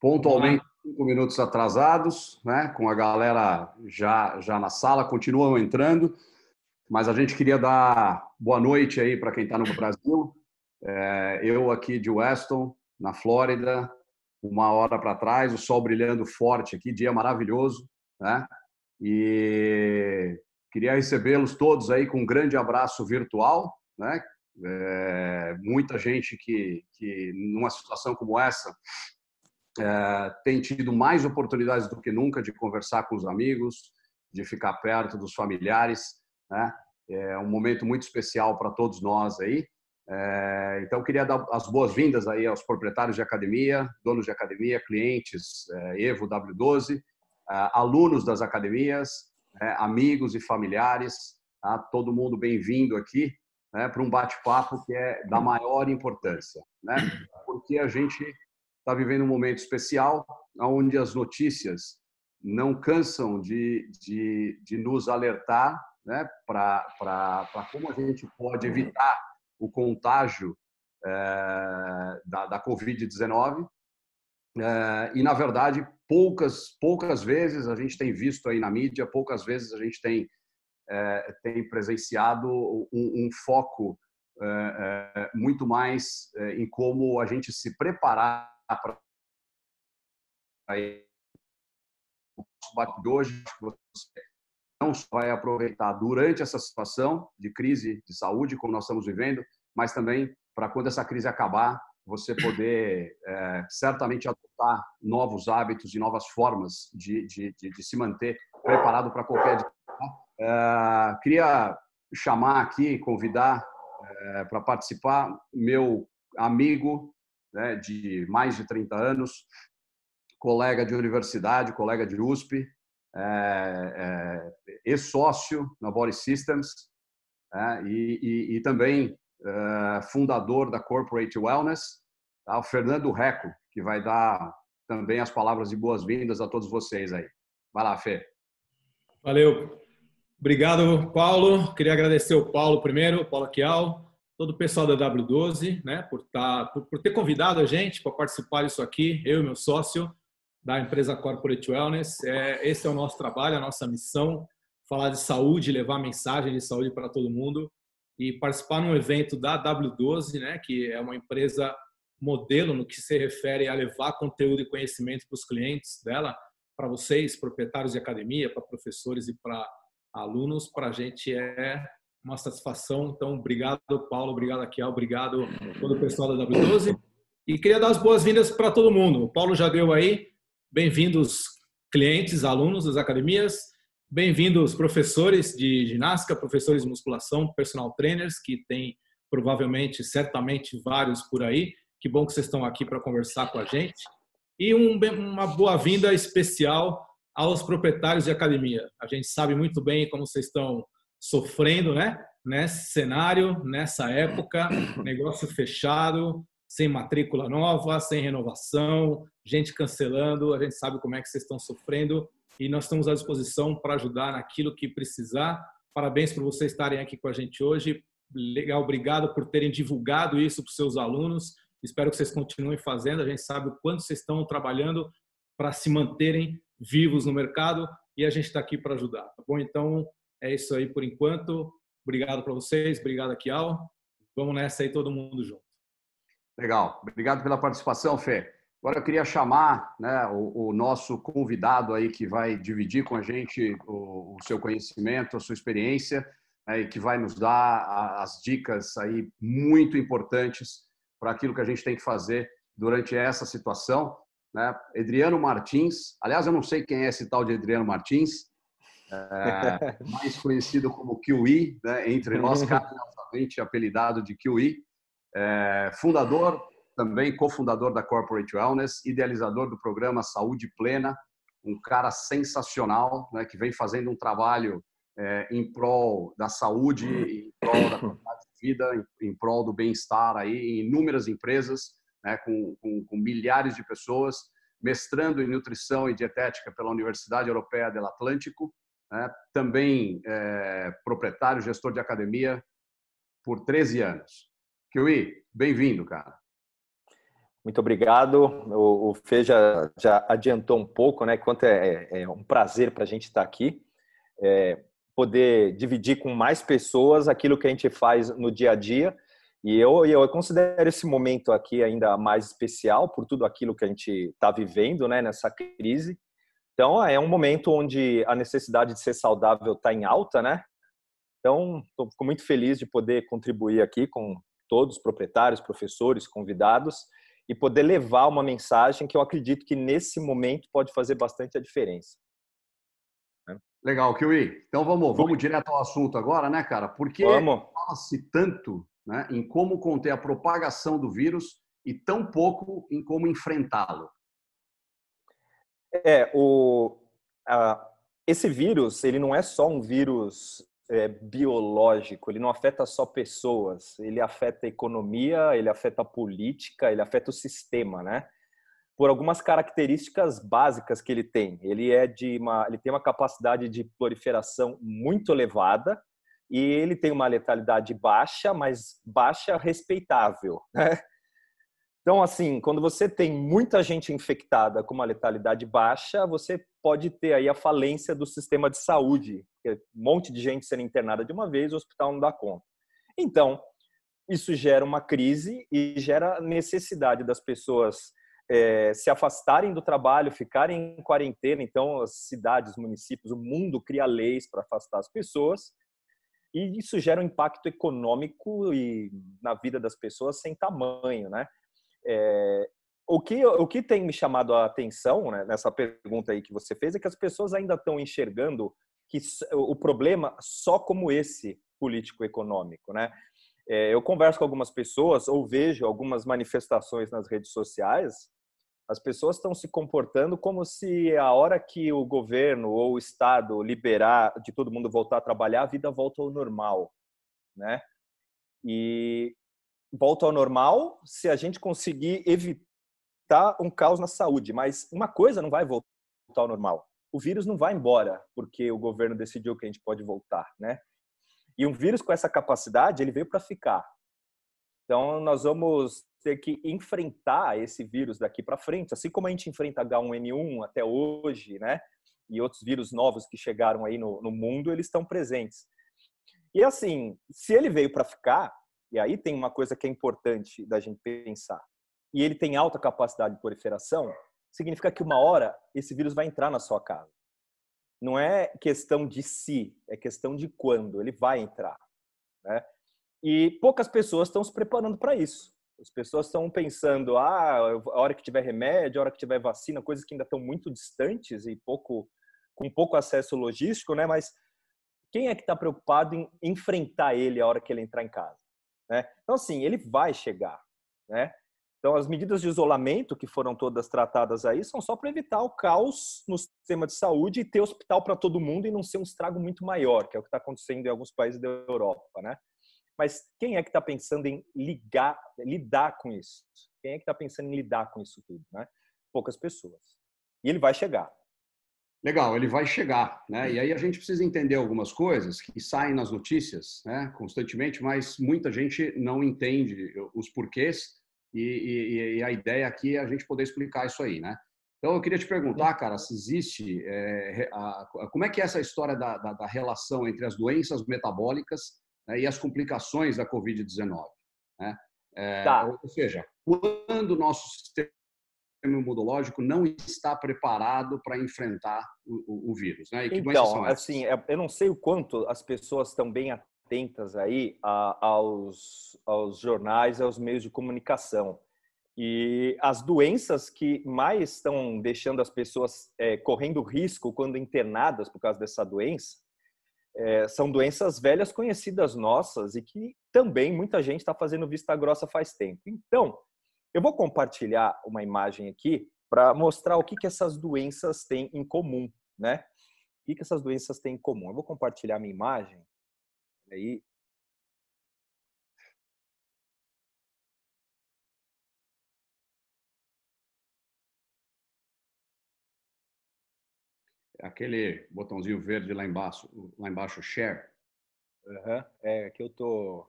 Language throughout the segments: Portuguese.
pontualmente cinco minutos atrasados, né? Com a galera já já na sala, continuam entrando, mas a gente queria dar boa noite aí para quem está no Brasil. É, eu aqui de Weston, na Flórida, uma hora para trás, o sol brilhando forte aqui, dia maravilhoso, né? E queria recebê-los todos aí com um grande abraço virtual, né? É, muita gente que, que, numa situação como essa, é, tem tido mais oportunidades do que nunca de conversar com os amigos, de ficar perto dos familiares. Né? É um momento muito especial para todos nós aí. É, então, queria dar as boas-vindas aí aos proprietários de academia, donos de academia, clientes é, Evo W12, é, alunos das academias, é, amigos e familiares. Tá? Todo mundo bem-vindo aqui né, para um bate-papo que é da maior importância, né? porque a gente está vivendo um momento especial onde as notícias não cansam de, de, de nos alertar né, para como a gente pode evitar o contágio é, da, da Covid-19. É, e, na verdade, poucas, poucas vezes a gente tem visto aí na mídia, poucas vezes a gente tem é, tem presenciado um, um foco muito mais em como a gente se preparar para o debate de hoje você não só vai aproveitar durante essa situação de crise de saúde como nós estamos vivendo, mas também para quando essa crise acabar você poder é, certamente adotar novos hábitos e novas formas de, de, de, de se manter preparado para qualquer é, queria chamar aqui, convidar é, para participar meu amigo né, de mais de 30 anos, colega de universidade, colega de USP, é, é, ex-sócio na Body Systems é, e, e, e, também é, fundador da Corporate Wellness, tá? o Fernando Reco, que vai dar também as palavras de boas-vindas a todos vocês aí. Vai lá, Fê. Valeu. Obrigado, Paulo. Queria agradecer o Paulo primeiro, Paulo Aquial, todo o pessoal da W12, né, por, tá, por, por ter convidado a gente para participar disso aqui, eu e meu sócio da empresa Corporate Wellness. É, esse é o nosso trabalho, a nossa missão, falar de saúde, levar mensagem de saúde para todo mundo e participar num evento da W12, né, que é uma empresa modelo no que se refere a levar conteúdo e conhecimento para os clientes dela, para vocês, proprietários de academia, para professores e para alunos, para a gente é uma satisfação. Então, obrigado, Paulo, obrigado, Akiel, obrigado todo o pessoal da W12. E queria dar as boas-vindas para todo mundo. O Paulo já deu aí. Bem-vindos, clientes, alunos das academias. Bem-vindos, professores de ginástica, professores de musculação, personal trainers, que tem provavelmente, certamente, vários por aí. Que bom que vocês estão aqui para conversar com a gente. E um, uma boa-vinda especial aos proprietários de academia. A gente sabe muito bem como vocês estão sofrendo, né? Nesse cenário, nessa época, negócio fechado, sem matrícula nova, sem renovação, gente cancelando. A gente sabe como é que vocês estão sofrendo e nós estamos à disposição para ajudar naquilo que precisar. Parabéns por vocês estarem aqui com a gente hoje. Legal, obrigado por terem divulgado isso para os seus alunos. Espero que vocês continuem fazendo. A gente sabe o quanto vocês estão trabalhando para se manterem vivos no mercado e a gente está aqui para ajudar, tá bom? Então, é isso aí por enquanto. Obrigado para vocês, obrigado aqui, Al. Vamos nessa aí todo mundo junto. Legal, obrigado pela participação, Fê. Agora eu queria chamar né, o, o, nosso convidado aí que vai dividir com a gente o, o seu conhecimento, a sua experiência né, e que vai nos dar as dicas aí muito importantes para aquilo que a gente tem que fazer durante essa situação né? Adriano Martins. Aliás, eu não sei quem é esse tal de Adriano Martins, é, mais conhecido como Kiwi, né? entre nós, carinhosamente apelidado de Kiwi. É, fundador, também cofundador da Corporate Wellness, idealizador do programa Saúde Plena, um cara sensacional, né? que vem fazendo um trabalho é, em prol da saúde, em prol da qualidade de vida, em, em prol do bem-estar aí em inúmeras empresas né, com, com, com, milhares de pessoas, mestrando em nutrição e dietética pela Universidade Europeia do Atlântico, né, também é, proprietário, gestor de academia por 13 anos. Kiwi, bem-vindo, cara. Muito obrigado. O, o Fê já, já, adiantou um pouco, né? Quanto é, é, é um prazer para a gente estar aqui, é, poder dividir com mais pessoas aquilo que a gente faz no dia a dia. E eu, eu considero esse momento aqui ainda mais especial por tudo aquilo que a gente está vivendo, né? Nessa crise. Então, é um momento onde a necessidade de ser saudável está em alta, né? Então, estou muito feliz de poder contribuir aqui com todos os proprietários, professores, convidados e poder levar uma mensagem que eu acredito que nesse momento pode fazer bastante a diferença. Né? Legal, Kiwi. Então vamos, vamos direto ao assunto agora, né, cara? Porque fala-se tanto né, em como conter a propagação do vírus e tão pouco em como enfrentá-lo. É, o, a, esse vírus, ele não é só um vírus é, biológico, ele não afeta só pessoas, ele afeta a economia, ele afeta a política, ele afeta o sistema, né? Por algumas características básicas que ele tem. Ele é de uma, ele tem uma capacidade de proliferação muito elevada e ele tem uma letalidade baixa, mas baixa respeitável, né? Então, assim, quando você tem muita gente infectada com uma letalidade baixa, você pode ter aí a falência do sistema de saúde. Um monte de gente sendo internada de uma vez, o hospital não dá conta. Então, isso gera uma crise e gera necessidade das pessoas é, se afastarem do trabalho, ficarem em quarentena. Então, as cidades, municípios, o mundo cria leis para afastar as pessoas. E isso gera um impacto econômico e na vida das pessoas sem tamanho, né? É, o, que, o que tem me chamado a atenção né, nessa pergunta aí que você fez é que as pessoas ainda estão enxergando que o problema só como esse político-econômico, né? É, eu converso com algumas pessoas ou vejo algumas manifestações nas redes sociais, as pessoas estão se comportando como se a hora que o governo ou o Estado liberar de todo mundo voltar a trabalhar, a vida volta ao normal, né? E volta ao normal se a gente conseguir evitar um caos na saúde. Mas uma coisa não vai voltar ao normal. O vírus não vai embora porque o governo decidiu que a gente pode voltar, né? E um vírus com essa capacidade, ele veio para ficar. Então, nós vamos ter que enfrentar esse vírus daqui para frente, assim como a gente enfrenta H1N1 até hoje, né? E outros vírus novos que chegaram aí no, no mundo, eles estão presentes. E assim, se ele veio para ficar, e aí tem uma coisa que é importante da gente pensar. E ele tem alta capacidade de proliferação, significa que uma hora esse vírus vai entrar na sua casa. Não é questão de se, é questão de quando ele vai entrar. Né? E poucas pessoas estão se preparando para isso. As pessoas estão pensando, ah, a hora que tiver remédio, a hora que tiver vacina, coisas que ainda estão muito distantes e pouco com pouco acesso logístico, né? Mas quem é que está preocupado em enfrentar ele a hora que ele entrar em casa? Né? Então, assim, ele vai chegar. Né? Então, as medidas de isolamento que foram todas tratadas aí são só para evitar o caos no sistema de saúde e ter hospital para todo mundo e não ser um estrago muito maior, que é o que está acontecendo em alguns países da Europa, né? Mas quem é que está pensando em ligar, lidar com isso? Quem é que está pensando em lidar com isso tudo, né? Poucas pessoas. E ele vai chegar. Legal, ele vai chegar, né? E aí a gente precisa entender algumas coisas que saem nas notícias, né, constantemente, mas muita gente não entende os porquês e, e, e a ideia aqui é a gente poder explicar isso aí, né? Então eu queria te perguntar, cara, se existe, é, a, como é que é essa história da, da, da relação entre as doenças metabólicas né, e as complicações da COVID-19, né? É, tá. Ou seja, quando o nosso sistema imunológico não está preparado para enfrentar o, o, o, vírus, né? então, assim, é, eu não sei o quanto as pessoas estão bem atentas aí a, aos, aos jornais, aos meios de comunicação. E as doenças que mais estão deixando as pessoas é, correndo risco quando internadas por causa dessa doença é, são doenças velhas conhecidas nossas e que também muita gente está fazendo vista grossa faz tempo. Então, eu vou compartilhar uma imagem aqui para mostrar o que, que essas doenças têm em comum, né? O que, que essas doenças têm em comum? Eu vou compartilhar minha imagem. Aí. Aquele botãozinho verde lá embaixo, lá embaixo, share. Uhum. É que eu tô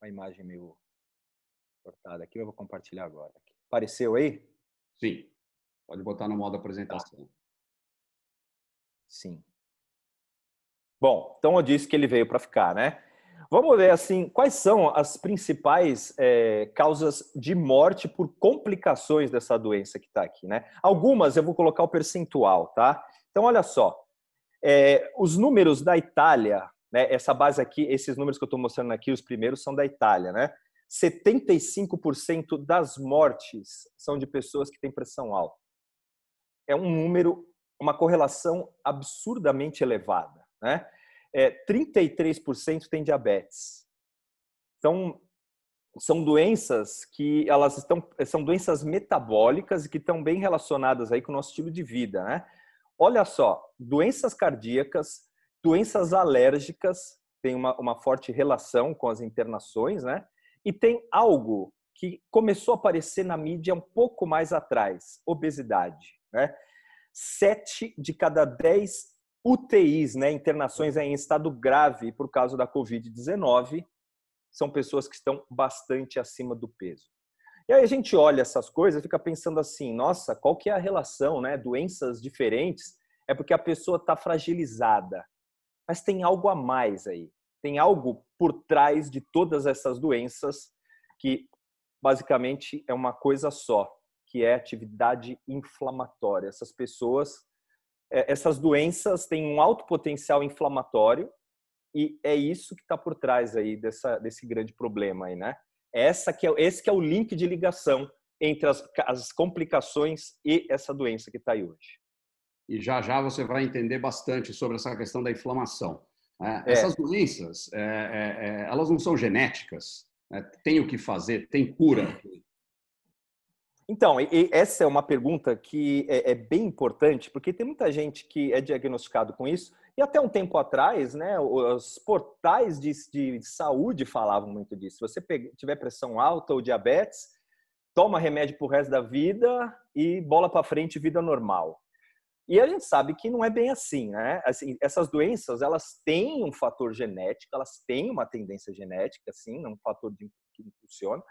a imagem meio cortada aqui, eu vou compartilhar agora. Apareceu aí? Sim. Pode botar no modo apresentação. Sim. Bom, então eu disse que ele veio para ficar, né? Vamos ver assim, quais são as principais é, causas de morte por complicações dessa doença que está aqui, né? Algumas eu vou colocar o percentual, tá? Então olha só, é, os números da Itália, né? Essa base aqui, esses números que eu estou mostrando aqui, os primeiros são da Itália, né? 75% das mortes são de pessoas que têm pressão alta. É um número, uma correlação absurdamente elevada, né? é, 33% tem diabetes. Então, são doenças que elas estão são doenças metabólicas e que estão bem relacionadas aí com o nosso estilo de vida, né? Olha só, doenças cardíacas, doenças alérgicas tem uma, uma forte relação com as internações, né? E tem algo que começou a aparecer na mídia um pouco mais atrás, obesidade, né? Sete de cada dez UTIs, né, internações em estado grave por causa da Covid-19, são pessoas que estão bastante acima do peso. E aí a gente olha essas coisas e fica pensando assim, nossa, qual que é a relação, né? Doenças diferentes é porque a pessoa está fragilizada. Mas tem algo a mais aí. Tem algo por trás de todas essas doenças que basicamente é uma coisa só, que é atividade inflamatória. Essas pessoas é, essas doenças têm um alto potencial inflamatório e é isso que está por trás aí dessa, desse grande problema aí, né? Essa que é, esse que é o link de ligação entre as, as complicações e essa doença que está aí hoje. E já já você vai entender bastante sobre essa questão da inflamação. Né? É. Essas doenças, é, é, é, elas não são genéticas. Né? Tem o que fazer, tem cura. Então, essa é uma pergunta que é, é, bem importante, porque tem muita gente que é diagnosticado com isso, e até um tempo atrás, né, os portais de, de saúde falavam muito disso. Se você tiver pressão alta ou diabetes, toma remédio pro resto da vida e bola para frente, vida normal. E a gente sabe que não é bem assim, né? Assim, essas doenças, elas têm um fator genético, elas têm uma tendência genética, sim, um fator de, que impulsiona,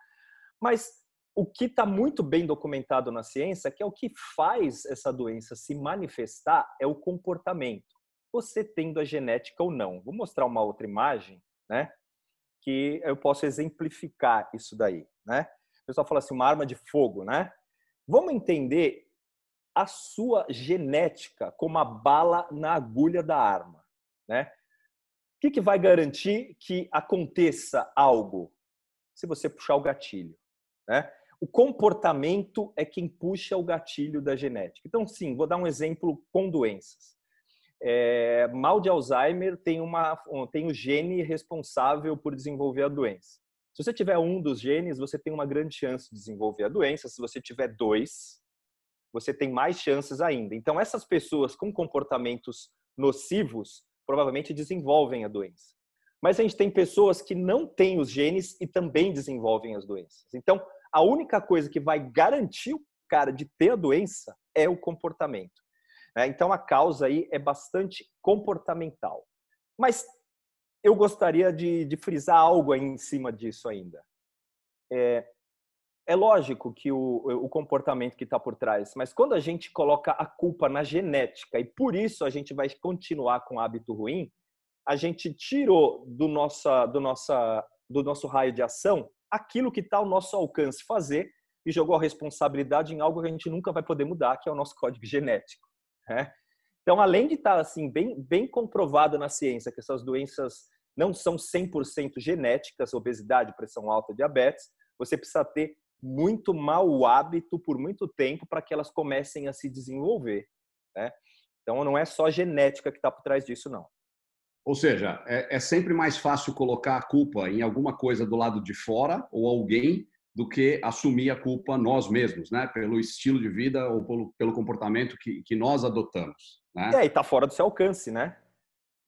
mas o que está muito bem documentado na ciência, que é o que faz essa doença se manifestar, é o comportamento. Você tendo a genética ou não. Vou mostrar uma outra imagem, né? Que eu posso exemplificar isso daí, né? O pessoal fala assim, uma arma de fogo, né? Vamos entender a sua genética como a bala na agulha da arma, né? O que, que vai garantir que aconteça algo? Se você puxar o gatilho, né? o comportamento é quem puxa o gatilho da genética. Então, sim, vou dar um exemplo com doenças. É, mal de Alzheimer tem, uma, tem o gene responsável por desenvolver a doença. Se você tiver um dos genes, você tem uma grande chance de desenvolver a doença. Se você tiver dois, você tem mais chances ainda. Então, essas pessoas com comportamentos nocivos provavelmente desenvolvem a doença. Mas a gente tem pessoas que não têm os genes e também desenvolvem as doenças. Então, a única coisa que vai garantir o cara de ter a doença é o comportamento. Né? Então a causa aí é bastante comportamental. Mas eu gostaria de, de frisar algo aí em cima disso ainda. É, é lógico que o, o comportamento que está por trás, mas quando a gente coloca a culpa na genética e por isso a gente vai continuar com hábito ruim, a gente tirou do, nossa, do, nossa, do nosso raio de ação aquilo que está ao nosso alcance fazer e jogou a responsabilidade em algo que a gente nunca vai poder mudar, que é o nosso código genético. Né? Então, além de estar tá, assim bem, bem comprovado na ciência que essas doenças não são 100% genéticas, obesidade, pressão alta, diabetes, você precisa ter muito mau hábito por muito tempo para que elas comecem a se desenvolver. Né? Então, não é só genética que está por trás disso, não. Ou seja, é, é, sempre mais fácil colocar a culpa em alguma coisa do lado de fora ou alguém do que assumir a culpa nós mesmos, né? Pelo estilo de vida ou pelo, pelo comportamento que, que nós adotamos. Né? É, e está fora do seu alcance, né?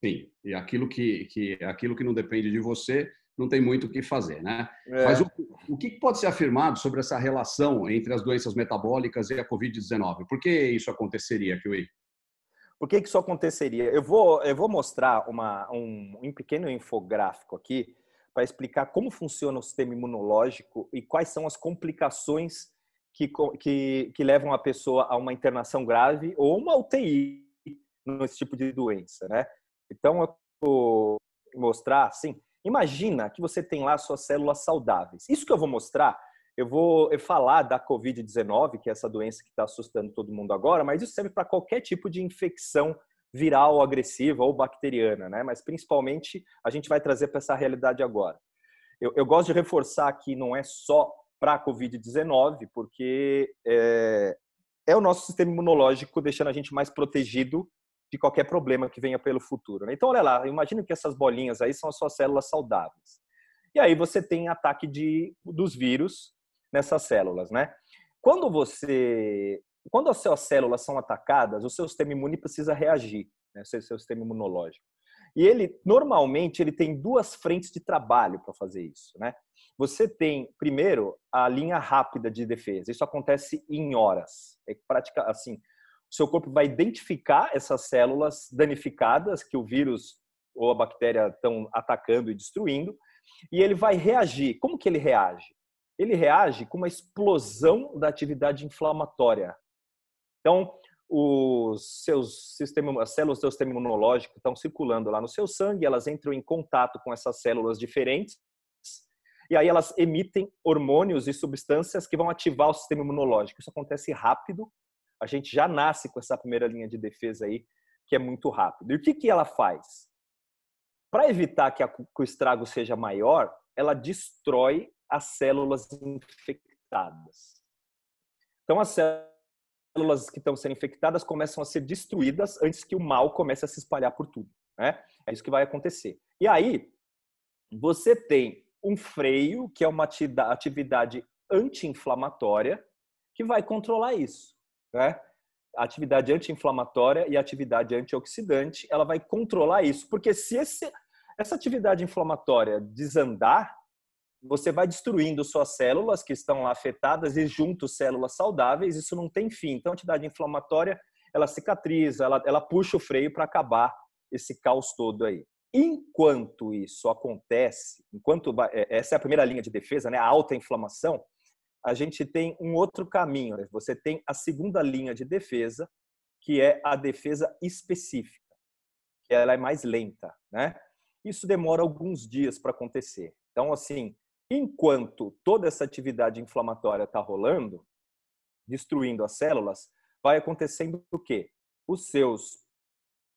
Sim, e aquilo que, que, aquilo que não depende de você não tem muito o que fazer, né? É. Mas o, o que pode ser afirmado sobre essa relação entre as doenças metabólicas e a Covid-19? Por que isso aconteceria, Kiwi? Por que, que isso aconteceria? Eu vou, eu vou mostrar uma, um, um pequeno infográfico aqui para explicar como funciona o sistema imunológico e quais são as complicações que, que, que levam a pessoa a uma internação grave ou uma UTI nesse tipo de doença, né? Então, eu vou mostrar, assim, imagina que você tem lá suas células saudáveis. Isso que eu vou mostrar, eu vou falar da Covid-19, que é essa doença que está assustando todo mundo agora, mas isso serve para qualquer tipo de infecção viral, agressiva ou bacteriana, né? Mas principalmente a gente vai trazer para essa realidade agora. Eu, eu, gosto de reforçar que não é só para a Covid-19, porque é, é o nosso sistema imunológico deixando a gente mais protegido de qualquer problema que venha pelo futuro. Né? Então, olha lá, imagina que essas bolinhas aí são as suas células saudáveis. E aí você tem ataque de, dos vírus nessas células, né? Quando você, quando as suas células são atacadas, o seu sistema imune precisa reagir, né? O seu, seu sistema imunológico. E ele, normalmente, ele tem duas frentes de trabalho para fazer isso, né? Você tem, primeiro, a linha rápida de defesa. Isso acontece em horas. É prática, assim, seu corpo vai identificar essas células danificadas que o vírus ou a bactéria estão atacando e destruindo, e ele vai reagir. Como que ele reage? Ele reage com uma explosão da atividade inflamatória. Então, os seus sistemas, as células do seu sistema imunológico estão circulando lá no seu sangue, elas entram em contato com essas células diferentes e aí elas emitem hormônios e substâncias que vão ativar o sistema imunológico. Isso acontece rápido. A gente já nasce com essa primeira linha de defesa aí, que é muito rápido. E o que, que ela faz? Para evitar que, a, que o estrago seja maior, ela destrói as células infectadas. Então, as células que estão sendo infectadas começam a ser destruídas antes que o mal comece a se espalhar por tudo. Né? É isso que vai acontecer. E aí, você tem um freio, que é uma atividade anti-inflamatória, que vai controlar isso. Né? A atividade anti-inflamatória e a atividade antioxidante, ela vai controlar isso. Porque se esse, essa atividade inflamatória desandar, você vai destruindo suas células que estão lá afetadas e junto células saudáveis, isso não tem fim. Então, a atividade inflamatória, ela cicatriza, ela, ela puxa o freio para acabar esse caos todo aí. Enquanto isso acontece, enquanto é, essa é a primeira linha de defesa, né, a alta inflamação, a gente tem um outro caminho. Né? Você tem a segunda linha de defesa, que é a defesa específica, que ela é mais lenta, né? Isso demora alguns dias para acontecer. Então, assim, enquanto toda essa atividade inflamatória está rolando, destruindo as células, vai acontecendo o quê? Os seus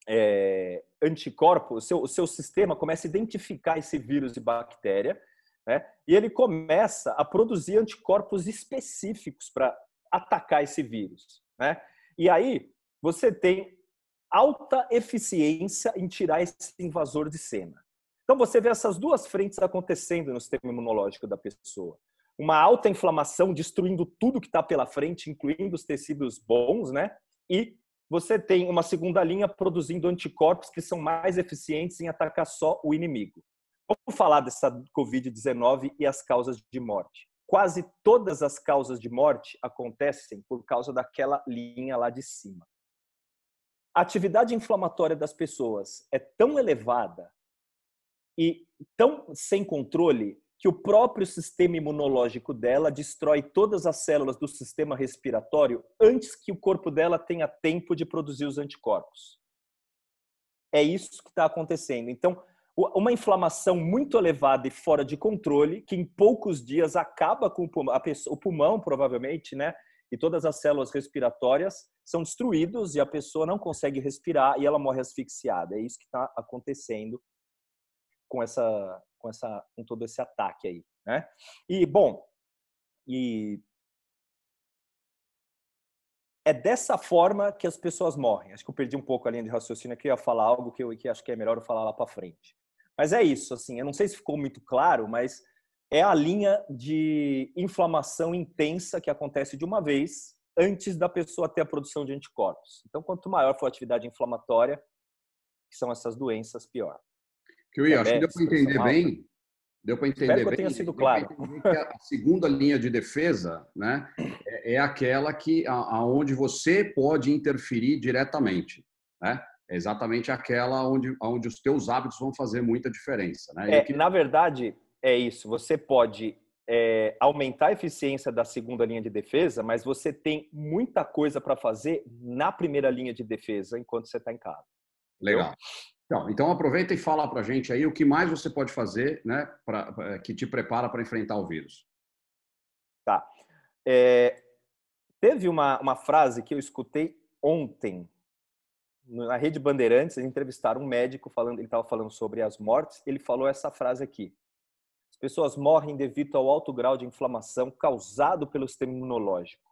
é, anticorpos, o seu, o seu sistema começa a identificar esse vírus e bactéria, né? E ele começa a produzir anticorpos específicos para atacar esse vírus, né? E aí você tem alta eficiência em tirar esse invasor de cena. Então você vê essas duas frentes acontecendo no sistema imunológico da pessoa. Uma alta inflamação destruindo tudo que está pela frente, incluindo os tecidos bons, né? E você tem uma segunda linha produzindo anticorpos que são mais eficientes em atacar só o inimigo. Vamos falar dessa Covid-19 e as causas de morte. Quase todas as causas de morte acontecem por causa daquela linha lá de cima. A atividade inflamatória das pessoas é tão elevada e tão sem controle que o próprio sistema imunológico dela destrói todas as células do sistema respiratório antes que o corpo dela tenha tempo de produzir os anticorpos. É isso que está acontecendo. Então, uma inflamação muito elevada e fora de controle, que em poucos dias acaba com o pulmão, o pulmão provavelmente, né? E todas as células respiratórias são destruídos e a pessoa não consegue respirar e ela morre asfixiada. É isso que está acontecendo com essa com essa com todo esse ataque aí, né? E bom, e é dessa forma que as pessoas morrem. Acho que eu perdi um pouco a linha de raciocínio aqui, eu ia falar algo que eu que acho que é melhor eu falar lá para frente. Mas é isso, assim, eu não sei se ficou muito claro, mas é a linha de inflamação intensa que acontece de uma vez antes da pessoa ter a produção de anticorpos. Então, quanto maior for a atividade inflamatória, que são essas doenças, pior. Que eu ia, acho que deu para entender bem. Deu para entender Espero bem. Que tenha sido claro. a segunda linha de defesa, né, é, é aquela que aonde você pode interferir diretamente, né? É exatamente aquela onde, onde os teus hábitos vão fazer muita diferença, né? É, que... Na verdade, é isso. Você pode é, aumentar a eficiência da segunda linha de defesa, mas você tem muita coisa para fazer na primeira linha de defesa enquanto você está em casa. Legal. Então, então aproveita e fala para a gente aí o que mais você pode fazer, né, pra, pra que te prepara para enfrentar o vírus. Tá. É, teve uma, uma frase que eu escutei ontem na Rede Bandeirantes, entrevistaram um médico falando, ele estava falando sobre as mortes, ele falou essa frase aqui: as pessoas morrem devido ao alto grau de inflamação causado pelo sistema imunológico.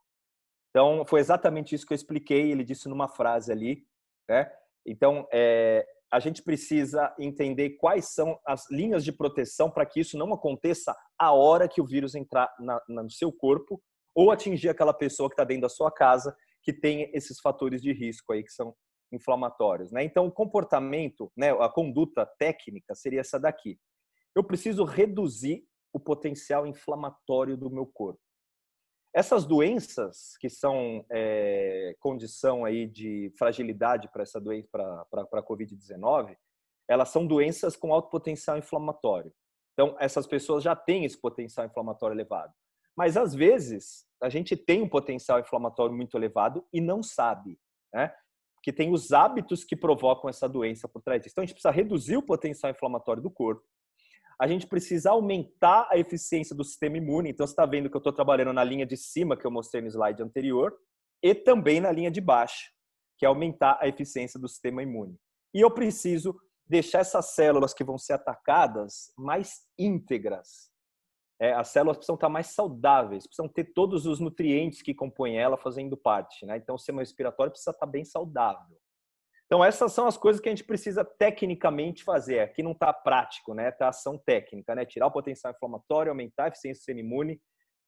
Então, foi exatamente isso que eu expliquei, ele disse numa frase ali, né? Então, é, a gente precisa entender quais são as linhas de proteção para que isso não aconteça a hora que o vírus entrar na, na, no seu corpo ou atingir aquela pessoa que está dentro da sua casa que tem esses fatores de risco aí que são inflamatórios, né? Então, o comportamento, né, a conduta técnica seria essa daqui. Eu preciso reduzir o potencial inflamatório do meu corpo. Essas doenças que são é, condição aí de fragilidade para essa doença, para a COVID-19, elas são doenças com alto potencial inflamatório. Então, essas pessoas já têm esse potencial inflamatório elevado. Mas, às vezes, a gente tem um potencial inflamatório muito elevado e não sabe. Né? Que tem os hábitos que provocam essa doença por trás disso. Então, a gente precisa reduzir o potencial inflamatório do corpo. A gente precisa aumentar a eficiência do sistema imune. Então, você está vendo que eu estou trabalhando na linha de cima, que eu mostrei no slide anterior, e também na linha de baixo, que é aumentar a eficiência do sistema imune. E eu preciso deixar essas células que vão ser atacadas mais íntegras, é, as células precisam estar mais saudáveis, precisam ter todos os nutrientes que compõem ela fazendo parte. Né? Então, o sistema respiratório precisa estar bem saudável. Então, essas são as coisas que a gente precisa tecnicamente fazer. Aqui não está prático, né? Está ação técnica, né? Tirar o potencial inflamatório, aumentar a eficiência do imune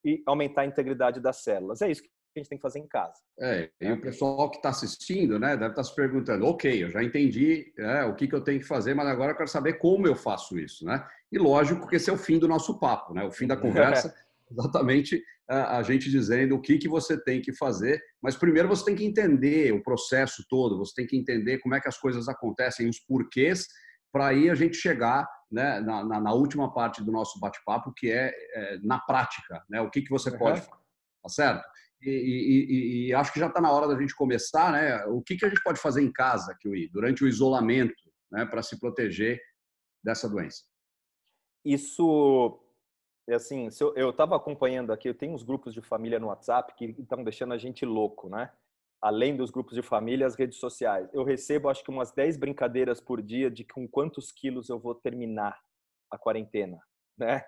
e aumentar a integridade das células. É isso que a gente tem que fazer em casa. É, e o pessoal que está assistindo, né, deve estar tá se perguntando, ok, eu já entendi é, o que, que eu tenho que fazer, mas agora eu quero saber como eu faço isso, né? E lógico que esse é o fim do nosso papo, né? O fim da conversa, exatamente a, a gente dizendo o que, que você tem que fazer, mas primeiro você tem que entender o processo todo, você tem que entender como é que as coisas acontecem, os porquês, para aí a gente chegar né, na, na, na, última parte do nosso bate-papo, que é, é, na prática, né? O que, que você pode fazer, tá certo? E, e, e, acho que já está na hora da gente começar, né? O que, que a gente pode fazer em casa, Kiwi, durante o isolamento, né, para se proteger dessa doença? Isso, é assim, eu estava acompanhando aqui, eu tenho uns grupos de família no WhatsApp que estão deixando a gente louco, né? Além dos grupos de família, as redes sociais. Eu recebo, acho que umas 10 brincadeiras por dia de com quantos quilos eu vou terminar a quarentena, né?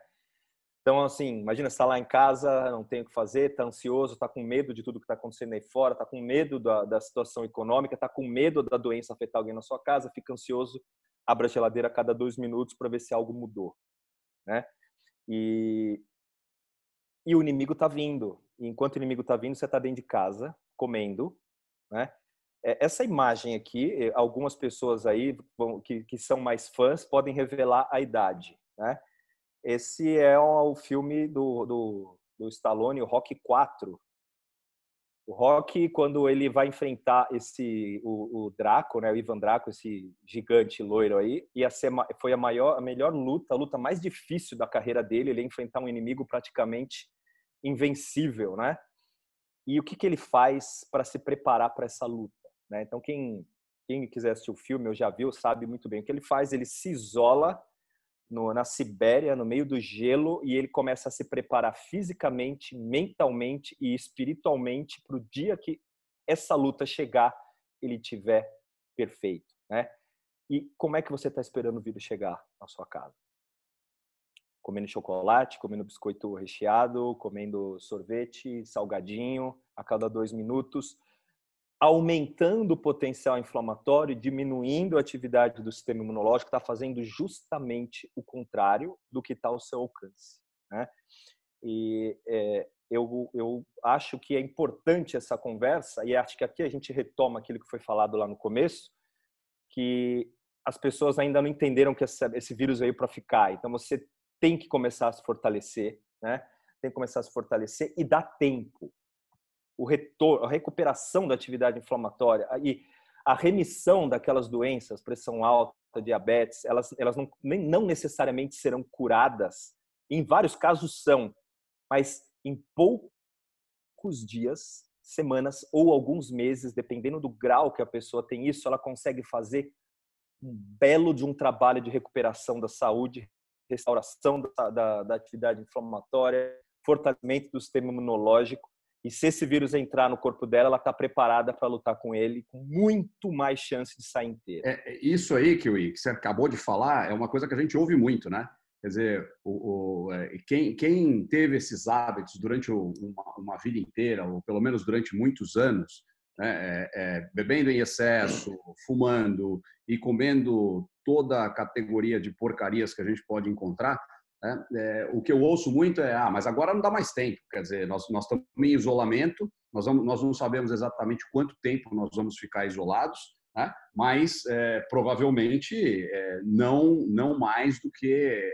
Então, assim, imagina está lá em casa, não tem o que fazer, está ansioso, está com medo de tudo que está acontecendo aí fora, está com medo da, da situação econômica, está com medo da doença afetar alguém na sua casa, fica ansioso, abre a geladeira a cada dois minutos para ver se algo mudou, né? E, e o inimigo está vindo. E enquanto o inimigo está vindo, você está dentro de casa, comendo, né? É, essa imagem aqui, algumas pessoas aí que, que são mais fãs podem revelar a idade, né? Esse é o filme do, do, do Stallone, o Rock 4. O Rock, quando ele vai enfrentar esse o, o Draco, né, o Ivan Draco, esse gigante loiro aí, ia ser, foi a maior, a melhor luta, a luta mais difícil da carreira dele. Ele ia enfrentar um inimigo praticamente invencível, né? E o que, que ele faz para se preparar para essa luta? Né? Então, quem, quem quiser assistir o filme ou já viu, sabe muito bem o que ele faz. Ele se isola no, na Sibéria, no meio do gelo, e ele começa a se preparar fisicamente, mentalmente e espiritualmente para o dia que essa luta chegar, ele tiver perfeito, né? E como é que você está esperando o vírus chegar na sua casa? Comendo chocolate, comendo biscoito recheado, comendo sorvete, salgadinho a cada dois minutos, aumentando o potencial inflamatório, diminuindo a atividade do sistema imunológico, está fazendo justamente o contrário do que está ao seu alcance. Né? E é, eu, eu acho que é importante essa conversa, e acho que aqui a gente retoma aquilo que foi falado lá no começo, que as pessoas ainda não entenderam que esse, esse vírus veio para ficar. Então você tem que começar a se fortalecer, né? Tem que começar a se fortalecer e dar tempo o retorno, a recuperação da atividade inflamatória e a remissão daquelas doenças, pressão alta, diabetes, elas, elas não, nem, não necessariamente serão curadas. Em vários casos são, mas em poucos dias, semanas ou alguns meses, dependendo do grau que a pessoa tem isso, ela consegue fazer um belo de um trabalho de recuperação da saúde, restauração da, da, da atividade inflamatória, fortalecimento do sistema imunológico. E se esse vírus entrar no corpo dela, ela está preparada para lutar com ele, com muito mais chance de sair inteira. É, é isso aí, Kiwi, que você acabou de falar, é uma coisa que a gente ouve muito, né? Quer dizer, o, o, é, quem, quem, teve esses hábitos durante uma, uma, vida inteira, ou pelo menos durante muitos anos, né, é, é, bebendo em excesso, fumando e comendo toda a categoria de porcarias que a gente pode encontrar, né, é, o que eu ouço muito é: ah, mas agora não dá mais tempo. Quer dizer, nós, nós estamos em isolamento, nós, vamos, nós não sabemos exatamente quanto tempo nós vamos ficar isolados, né, mas é, provavelmente é, não, não mais do que é,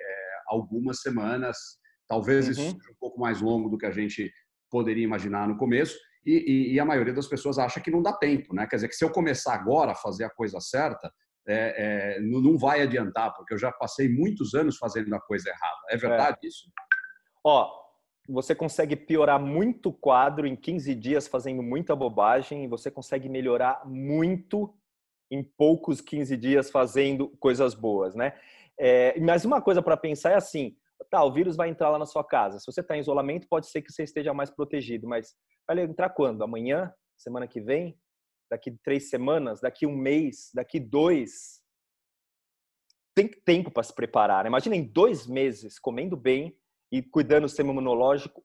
algumas semanas. Talvez uhum. isso seja um pouco mais longo do que a gente poderia imaginar no começo. E, e, e, a maioria das pessoas acha que não dá tempo, né? Quer dizer, que se eu começar agora a fazer a coisa certa, é, é, não vai adiantar, porque eu já passei muitos anos fazendo a coisa errada. É verdade é. isso? Ó, você consegue piorar muito o quadro em 15 dias fazendo muita bobagem e você consegue melhorar muito em poucos 15 dias fazendo coisas boas, né? É, mas uma coisa para pensar é assim: tá, o vírus vai entrar lá na sua casa. Se você está em isolamento, pode ser que você esteja mais protegido, mas vai entrar quando? Amanhã? Semana que vem? Daqui três semanas? Daqui um mês? Daqui dois? Tem tempo para se preparar. Né? Imagina em dois meses comendo bem e cuidando do sistema imunológico,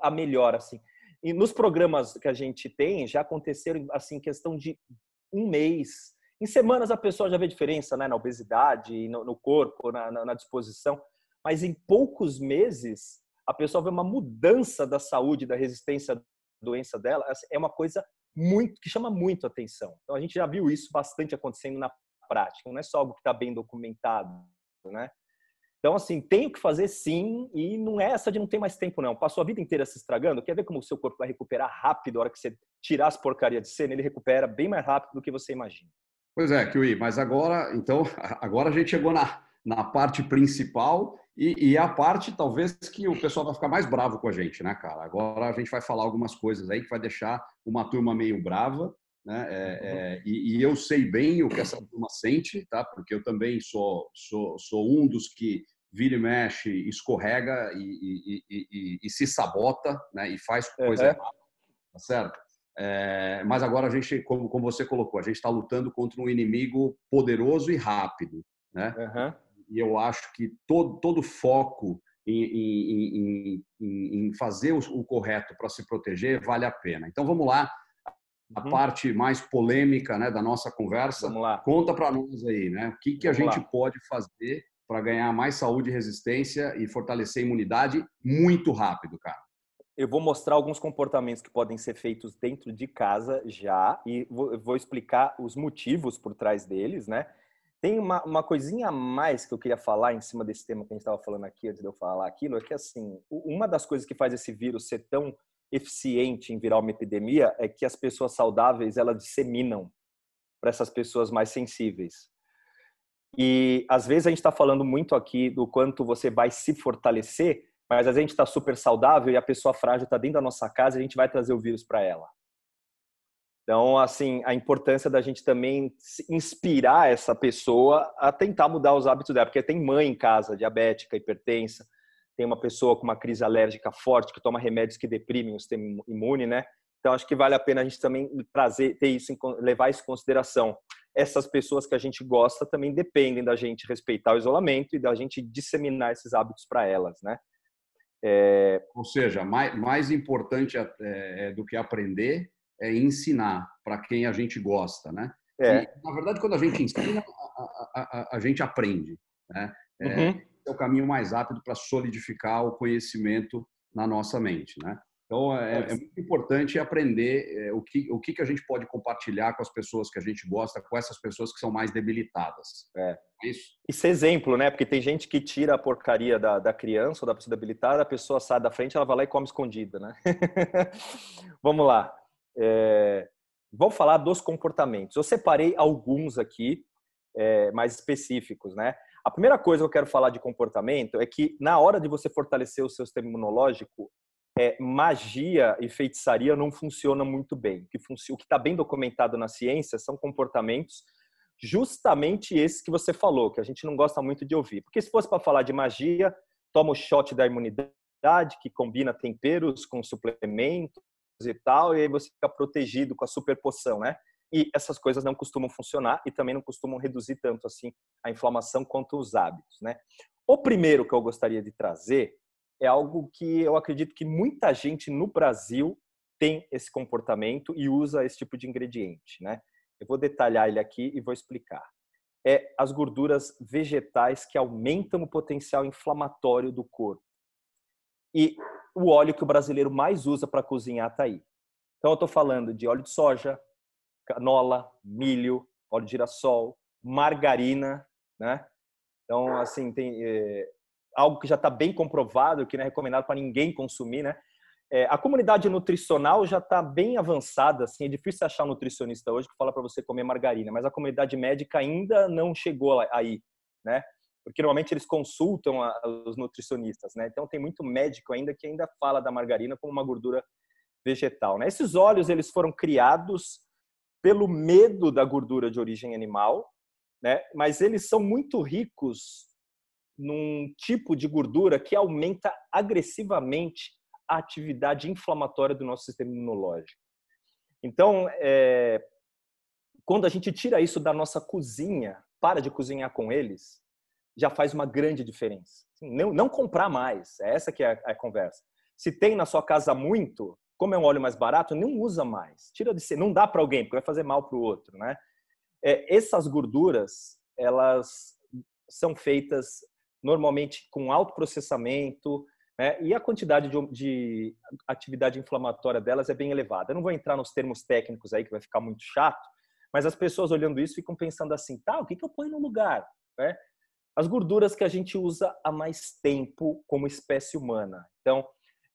a melhor assim. E nos programas que a gente tem já aconteceram assim questão de um mês, em semanas a pessoa já vê diferença né, na obesidade, no, no corpo, na, na, na, disposição, mas em poucos meses a pessoa vê uma mudança da saúde, da resistência à doença dela. Assim, é uma coisa muito que chama muito atenção. Então a gente já viu isso bastante acontecendo na prática. Não é só algo que está bem documentado, né? Então, assim, tenho que fazer sim, e não é essa de não ter mais tempo, não. Passou a vida inteira se estragando, quer ver como o seu corpo vai recuperar rápido a hora que você tirar as porcarias de cena? Ele recupera bem mais rápido do que você imagina. Pois é, Kiwi, mas agora, então, agora a gente chegou na, na parte principal e, e, a parte, talvez, que o pessoal vai ficar mais bravo com a gente, né, cara? Agora a gente vai falar algumas coisas aí que vai deixar uma turma meio brava, né? É, é, e, e, eu sei bem o que essa turma sente, tá? Porque eu também sou, sou, sou um dos que vira e mexe, escorrega e, e, e se sabota, né? E faz coisa uhum. errada, tá certo? É, mas agora a gente, como, como você colocou, a gente está lutando contra um inimigo poderoso e rápido, né? Uhum. E eu acho que todo todo foco em, em, em, em fazer o, o correto para se proteger vale a pena. Então vamos lá, a uhum. parte mais polêmica, né, da nossa conversa. Vamos lá. Conta para nós aí, né? O que que a gente lá. pode fazer para ganhar mais saúde e resistência e fortalecer a imunidade muito rápido, cara? eu vou mostrar alguns comportamentos que podem ser feitos dentro de casa já e vou explicar os motivos por trás deles, né? Tem uma, uma coisinha a mais que eu queria falar em cima desse tema que a gente estava falando aqui, antes de eu falar aquilo, é que, assim, uma das coisas que faz esse vírus ser tão eficiente em virar uma epidemia é que as pessoas saudáveis, elas disseminam para essas pessoas mais sensíveis. E, às vezes, a gente está falando muito aqui do quanto você vai se fortalecer, mas a gente está super saudável e a pessoa frágil está dentro da nossa casa e a gente vai trazer o vírus para ela. Então, assim, a importância da gente também inspirar essa pessoa a tentar mudar os hábitos dela, porque tem mãe em casa, diabética, hipertensa, tem uma pessoa com uma crise alérgica forte que toma remédios que deprimem o sistema imune, né? Então, acho que vale a pena a gente também trazer, ter isso, levar isso em consideração. Essas pessoas que a gente gosta também dependem da gente respeitar o isolamento e da gente disseminar esses hábitos para elas, né? É... Ou seja, mais, mais importante é, é, do que aprender é ensinar para quem a gente gosta, né? É. E, na verdade, quando a gente ensina, a, a, a, a gente aprende, né? É, uhum. é o caminho mais rápido para solidificar o conhecimento na nossa mente, né? Então, é, é, muito importante aprender é, o, que, o que, que a gente pode compartilhar com as pessoas que a gente gosta, com essas pessoas que são mais debilitadas. É. Isso. Isso é exemplo, né? Porque tem gente que tira a porcaria da, da criança ou da pessoa debilitada, a pessoa sai da frente, ela vai lá e come escondida, né? Vamos lá. É, vamos falar dos comportamentos. Eu separei alguns aqui é, mais específicos, né? A primeira coisa que eu quero falar de comportamento é que na hora de você fortalecer o seu sistema imunológico, é, magia e feitiçaria não funciona muito bem. O que está bem documentado na ciência são comportamentos justamente esses que você falou, que a gente não gosta muito de ouvir. Porque se fosse para falar de magia, toma o shot da imunidade, que combina temperos com suplementos e tal, e aí você fica protegido com a super poção, né? E essas coisas não costumam funcionar e também não costumam reduzir tanto assim a inflamação quanto os hábitos, né? O primeiro que eu gostaria de trazer é algo que eu acredito que muita gente no Brasil tem esse comportamento e usa esse tipo de ingrediente, né? Eu vou detalhar ele aqui e vou explicar. É as gorduras vegetais que aumentam o potencial inflamatório do corpo. E o óleo que o brasileiro mais usa para cozinhar está aí. Então, eu estou falando de óleo de soja, canola, milho, óleo de girassol, margarina, né? Então, assim, tem é, algo que já está bem comprovado, que não é recomendado para ninguém consumir, né? É, a comunidade nutricional já está bem avançada, assim, é difícil achar um nutricionista hoje que fala para você comer margarina, mas a comunidade médica ainda não chegou aí, né? Porque normalmente eles consultam a, os nutricionistas, né? Então tem muito médico ainda que ainda fala da margarina como uma gordura vegetal, né? Esses óleos eles foram criados pelo medo da gordura de origem animal, né? Mas eles são muito ricos num tipo de gordura que aumenta agressivamente a atividade inflamatória do nosso sistema imunológico. Então, é, quando a gente tira isso da nossa cozinha, para de cozinhar com eles, já faz uma grande diferença. Não, não comprar mais, é essa que é a, a, conversa. Se tem na sua casa muito, como é um óleo mais barato, não usa mais. Tira de ser, não dá para alguém, porque vai fazer mal para o outro, né? É, essas gorduras, elas são feitas normalmente com alto processamento, né? e a quantidade de, de, atividade inflamatória delas é bem elevada. Eu não vou entrar nos termos técnicos aí, que vai ficar muito chato, mas as pessoas olhando isso ficam pensando assim, tá, o que, que eu ponho no lugar? Né? As gorduras que a gente usa há mais tempo como espécie humana. Então,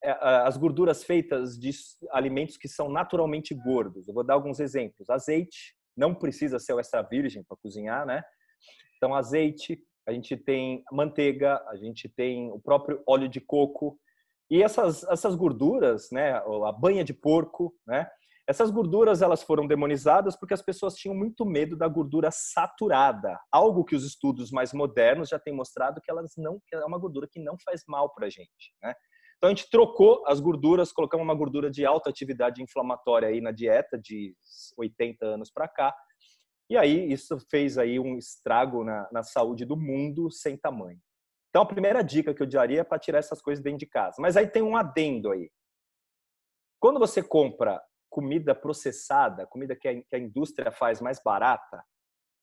é, as gorduras feitas de alimentos que são naturalmente gordos. Eu vou dar alguns exemplos. Azeite, não precisa ser o extra virgem para cozinhar, né? Então, azeite, a gente tem manteiga, a gente tem o próprio óleo de coco e essas essas gorduras, né, a banha de porco, né? Essas gorduras elas foram demonizadas porque as pessoas tinham muito medo da gordura saturada, algo que os estudos mais modernos já têm mostrado que elas não que é uma gordura que não faz mal para a gente, né? Então a gente trocou as gorduras, colocamos uma gordura de alta atividade inflamatória aí na dieta de 80 anos para cá e aí isso fez aí um estrago na, na saúde do mundo sem tamanho. Então a primeira dica que eu daria é para tirar essas coisas dentro de casa. Mas aí tem um adendo aí. Quando você compra comida processada, comida que a, que a indústria faz mais barata,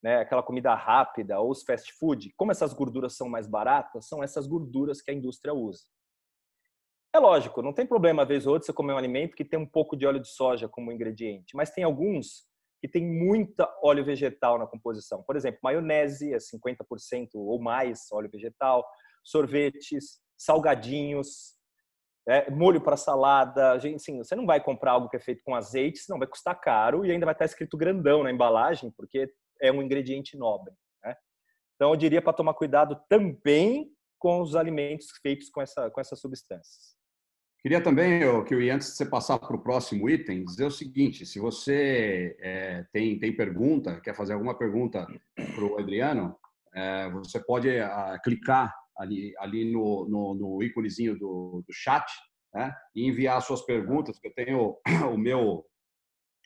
né, aquela comida rápida ou os fast food, como essas gorduras são mais baratas, são essas gorduras que a indústria usa. É lógico, não tem problema, vezes ou outra, você comer um alimento que tem um pouco de óleo de soja como ingrediente, mas tem alguns que tem muita óleo vegetal na composição. Por exemplo, maionese é 50% ou mais óleo vegetal, sorvetes, salgadinhos, é, molho para salada. Gente, assim, você não vai comprar algo que é feito com azeite, senão vai custar caro e ainda vai estar escrito grandão na embalagem, porque é um ingrediente nobre. Né? Então, eu diria para tomar cuidado também com os alimentos feitos com, essa, com essas substâncias. Queria também, que eu antes de você passar para o próximo item, dizer o seguinte: se você é, tem, tem pergunta, quer fazer alguma pergunta para o Adriano, é, você pode a, ah, clicar ali, ali no, no, no íconezinho do, do chat né, e enviar suas perguntas, que eu tenho o meu,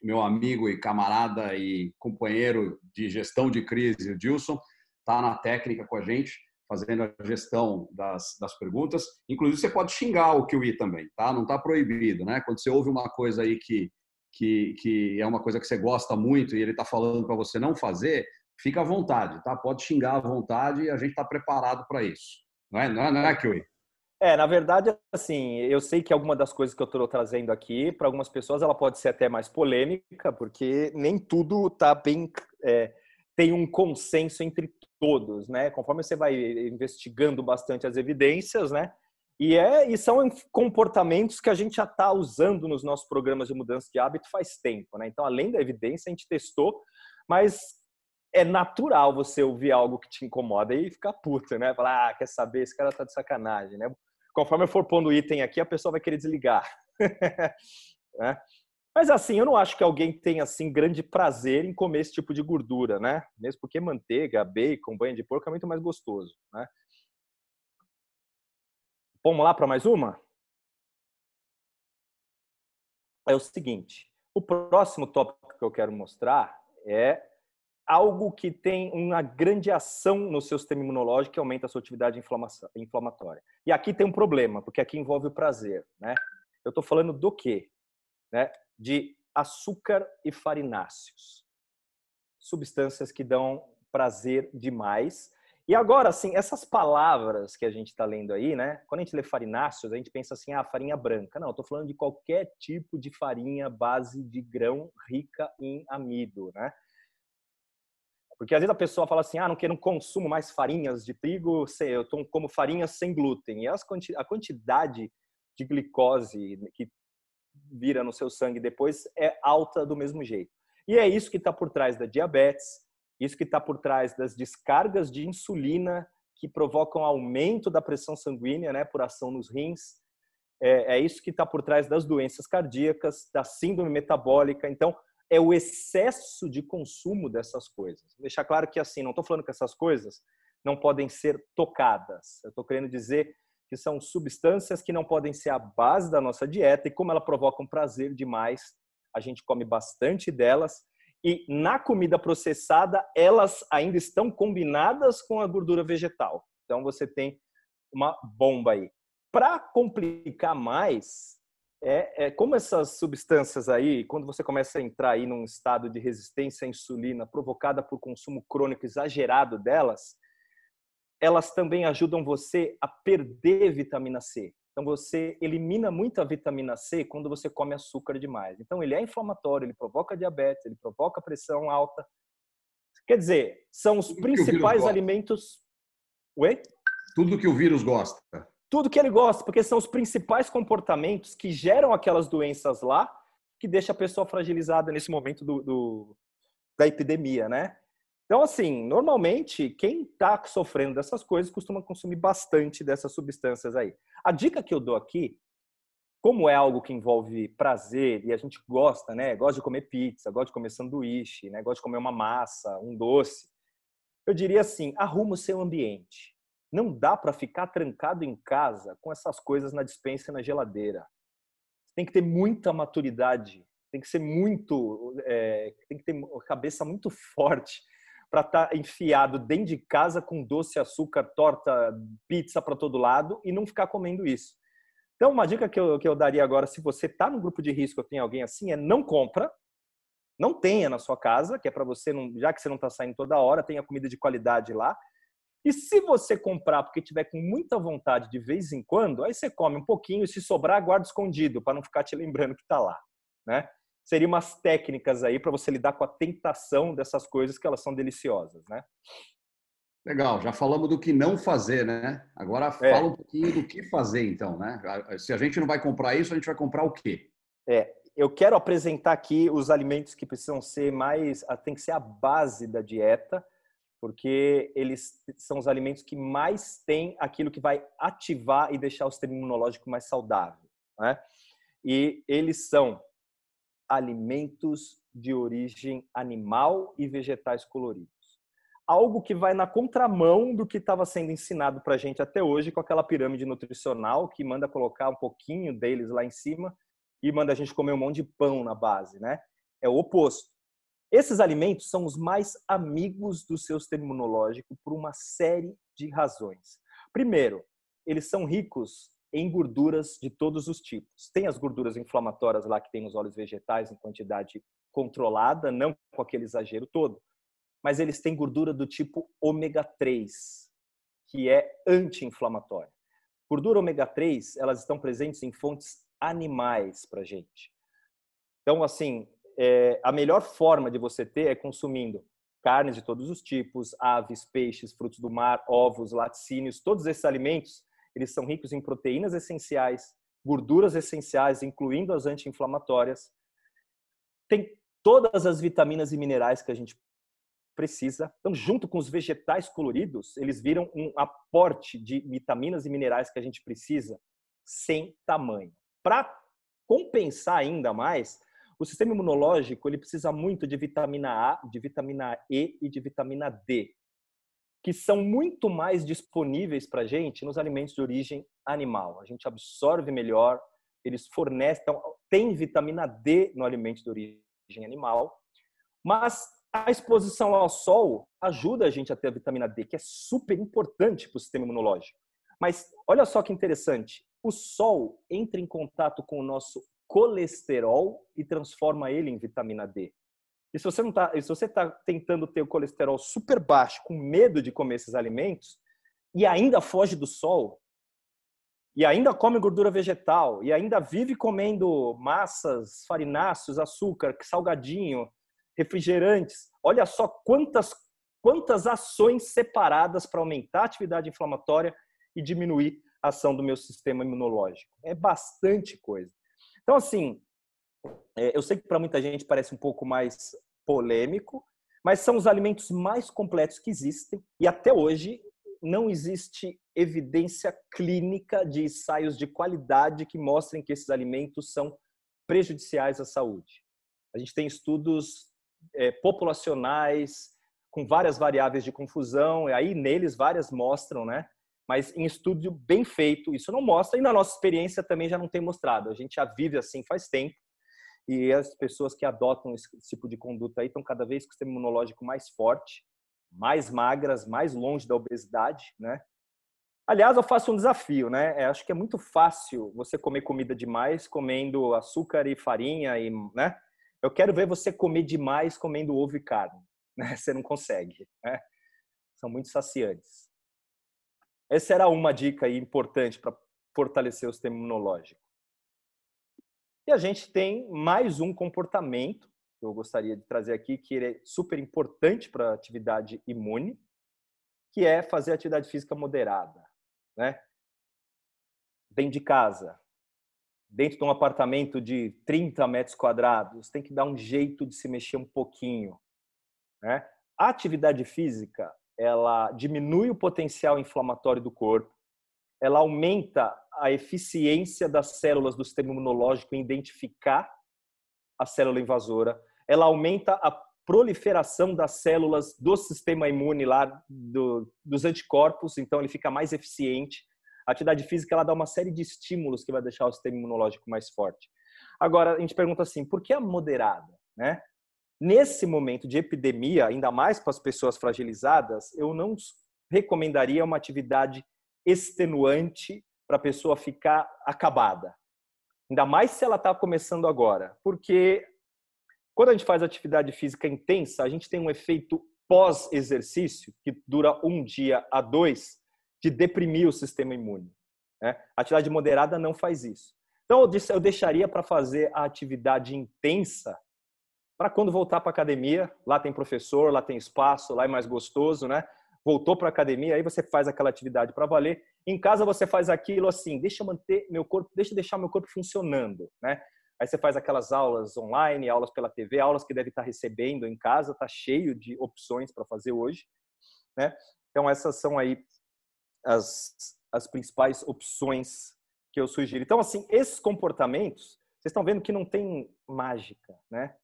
meu amigo e camarada e companheiro de gestão de crise, o Dilson, está na técnica com a gente fazendo a gestão das, das perguntas. Inclusive, você pode xingar o QI também, tá? Não está proibido, né? Quando você ouve uma coisa aí que, que, que é uma coisa que você gosta muito e ele está falando para você não fazer, fica à vontade, tá? Pode xingar à vontade e a gente está preparado para isso. Não é, não é, não é? É, na verdade, assim, eu sei que alguma das coisas que eu estou trazendo aqui, para algumas pessoas, ela pode ser até mais polêmica, porque nem tudo está bem. É, tem um consenso entre todos, né? Conforme você vai investigando bastante as evidências, né? E, é, e são comportamentos que a gente já está usando nos nossos programas de mudança de hábito faz tempo, né? Então, além da evidência, a gente testou, mas é natural você ouvir algo que te incomoda e ficar puta, né? Falar, ah, quer saber, esse cara tá de sacanagem, né? Conforme eu for pondo item aqui, a pessoa vai querer desligar. né? Mas assim, eu não acho que alguém tenha assim grande prazer em comer esse tipo de gordura, né? Mesmo porque manteiga, bacon, banho de porco é muito mais gostoso, né? Vamos lá para mais uma? É o seguinte, o próximo tópico que eu quero mostrar é algo que tem uma grande ação no seu sistema imunológico que aumenta a sua atividade inflamatória. E aqui tem um problema, porque aqui envolve o prazer, né? Eu estou falando do quê? Né? De açúcar e farináceos. Substâncias que dão prazer demais. E agora, assim, essas palavras que a gente está lendo aí, né? Quando a gente lê farináceos, a gente pensa assim, ah, farinha branca. Não, estou falando de qualquer tipo de farinha base de grão rica em amido, né? Porque às vezes a pessoa fala assim, ah, não quero, não consumo mais farinhas de trigo, eu tomo como farinhas sem glúten. E a quantidade de glicose que vira no seu sangue depois é alta do mesmo jeito. E é isso que está por trás da diabetes, isso que está por trás das descargas de insulina que provocam aumento da pressão sanguínea, né, por ação nos rins. É, é isso que está por trás das doenças cardíacas, da síndrome metabólica. Então, é o excesso de consumo dessas coisas. Vou deixar claro que assim, não estou falando que essas coisas não podem ser tocadas. Eu estou querendo dizer que são substâncias que não podem ser a base da nossa dieta e como ela provoca um prazer demais, a gente come bastante delas e na comida processada elas ainda estão combinadas com a gordura vegetal. Então você tem uma bomba aí. Para complicar mais, é, é, como essas substâncias aí, quando você começa a entrar aí num estado de resistência à insulina provocada por consumo crônico exagerado delas, elas também ajudam você a perder vitamina C. Então você elimina muita vitamina C quando você come açúcar demais. Então ele é inflamatório, ele provoca diabetes, ele provoca pressão alta. Quer dizer, são os principais alimentos. Oi? Tudo que o vírus gosta tudo que ele gosta, porque são os principais comportamentos que geram aquelas doenças lá, que deixa a pessoa fragilizada nesse momento do, do da epidemia, né? Então, assim, normalmente, quem está sofrendo dessas coisas costuma consumir bastante dessas substâncias aí. A dica que eu dou aqui, como é algo que envolve prazer e a gente gosta, né? Gosta de comer pizza, gosta de comer sanduíche, né? Gosta de comer uma massa, um doce. Eu diria assim, arruma o seu ambiente. Não dá para ficar trancado em casa com essas coisas na dispensa e na geladeira. Tem que ter muita maturidade, tem que ser muito, é, tem que ter cabeça muito forte para estar tá enfiado dentro de casa com doce, açúcar, torta, pizza para todo lado e não ficar comendo isso. Então, uma dica que eu, que eu daria agora, se você está no grupo de risco tem alguém assim, é não compra, não tenha na sua casa, que é para você, não, já que você não está saindo toda hora, tenha comida de qualidade lá, e se você comprar porque tiver com muita vontade de vez em quando, aí você come um pouquinho e se sobrar, guarda escondido para não ficar te lembrando que está lá, né? Seriam umas técnicas aí para você lidar com a tentação dessas coisas que elas são deliciosas, né? Legal, já falamos do que não fazer, né? Agora é. fala um pouquinho do que fazer, então, né? Se a gente não vai comprar isso, a gente vai comprar o quê? É, eu quero apresentar aqui os alimentos que precisam ser mais, tem que ser a base da dieta porque eles são os alimentos que mais têm aquilo que vai ativar e deixar o sistema imunológico mais saudável. Né? E eles são alimentos de origem animal e vegetais coloridos. Algo que vai na contramão do que estava sendo ensinado para a gente até hoje com aquela pirâmide nutricional que manda colocar um pouquinho deles lá em cima e manda a gente comer um monte de pão na base, né? É o oposto. Esses alimentos são os mais amigos do seu sistema imunológico por uma série de razões. Primeiro, eles são ricos em gorduras de todos os tipos. Tem as gorduras inflamatórias lá que tem nos óleos vegetais em quantidade controlada, não com aquele exagero todo, mas eles têm gordura do tipo ômega 3, que é anti-inflamatória. Gordura ômega 3, elas estão presentes em fontes animais para gente. Então, assim, é, a melhor forma de você ter é consumindo carnes de todos os tipos, aves, peixes, frutos do mar, ovos, laticínios, todos esses alimentos, eles são ricos em proteínas essenciais, gorduras essenciais, incluindo as anti-inflamatórias. Tem todas as vitaminas e minerais que a gente precisa. Então, junto com os vegetais coloridos, eles viram um aporte de vitaminas e minerais que a gente precisa sem tamanho. Para compensar ainda mais, o sistema imunológico ele precisa muito de vitamina A, de vitamina E e de vitamina D, que são muito mais disponíveis para a gente nos alimentos de origem animal. A gente absorve melhor, eles fornecem, então, tem vitamina D no alimento de origem animal, mas a exposição ao sol ajuda a gente a ter a vitamina D, que é super importante para o sistema imunológico. Mas olha só que interessante, o sol entra em contato com o nosso colesterol e transforma ele em vitamina D. E se você não tá, se você está tentando ter o colesterol super baixo, com medo de comer esses alimentos, e ainda foge do sol, e ainda come gordura vegetal, e ainda vive comendo massas, farináceos, açúcar, salgadinho, refrigerantes. Olha só quantas, quantas ações separadas para aumentar a atividade inflamatória e diminuir a ação do meu sistema imunológico. É bastante coisa. Então, assim, é, eu sei que para muita gente parece um pouco mais polêmico, mas são os alimentos mais completos que existem e até hoje não existe evidência clínica de ensaios de qualidade que mostrem que esses alimentos são prejudiciais à saúde. A gente tem estudos é, populacionais, com várias variáveis de confusão, e aí neles várias mostram, né? Mas em estudo bem feito, isso não mostra, e na nossa experiência também já não tem mostrado. A gente já vive assim faz tempo, e as pessoas que adotam esse tipo de conduta aí estão cada vez com o sistema imunológico mais forte, mais magras, mais longe da obesidade, né? Aliás, eu faço um desafio, né? Eu acho que é muito fácil você comer comida demais comendo açúcar e farinha e, né? Eu quero ver você comer demais comendo ovo e carne. Né? Você não consegue. Né? São muito saciantes. Essa era uma dica importante para fortalecer o sistema imunológico. E a gente tem mais um comportamento que eu gostaria de trazer aqui, que é super importante para a atividade imune, que é fazer atividade física moderada. Né? Vem de casa, dentro de um apartamento de 30 metros quadrados, tem que dar um jeito de se mexer um pouquinho. Né? A atividade física, ela diminui o potencial inflamatório do corpo, ela aumenta a eficiência das células do sistema imunológico em identificar a célula invasora, ela aumenta a proliferação das células do sistema imune lá, do, dos anticorpos, então ele fica mais eficiente, a atividade física ela dá uma série de estímulos que vai deixar o sistema imunológico mais forte. Agora, a gente pergunta assim, por que a moderada? Né? Nesse momento de epidemia, ainda mais para as pessoas fragilizadas, eu não recomendaria uma atividade extenuante para a pessoa ficar acabada. Ainda mais se ela está começando agora. Porque quando a gente faz atividade física intensa, a gente tem um efeito pós-exercício, que dura um dia a dois, de deprimir o sistema imune. Né? A atividade moderada não faz isso. Então, eu deixaria para fazer a atividade intensa para quando voltar para academia, lá tem professor, lá tem espaço, lá é mais gostoso, né? Voltou para academia, aí você faz aquela atividade para valer. Em casa você faz aquilo assim, deixa eu manter meu corpo, deixa eu deixar meu corpo funcionando, né? Aí você faz aquelas aulas online, aulas pela TV, aulas que deve estar recebendo em casa, tá cheio de opções para fazer hoje, né? Então essas são aí as, as principais opções que eu sugiro. Então, assim, esses comportamentos, vocês estão vendo que não tem mágica, né?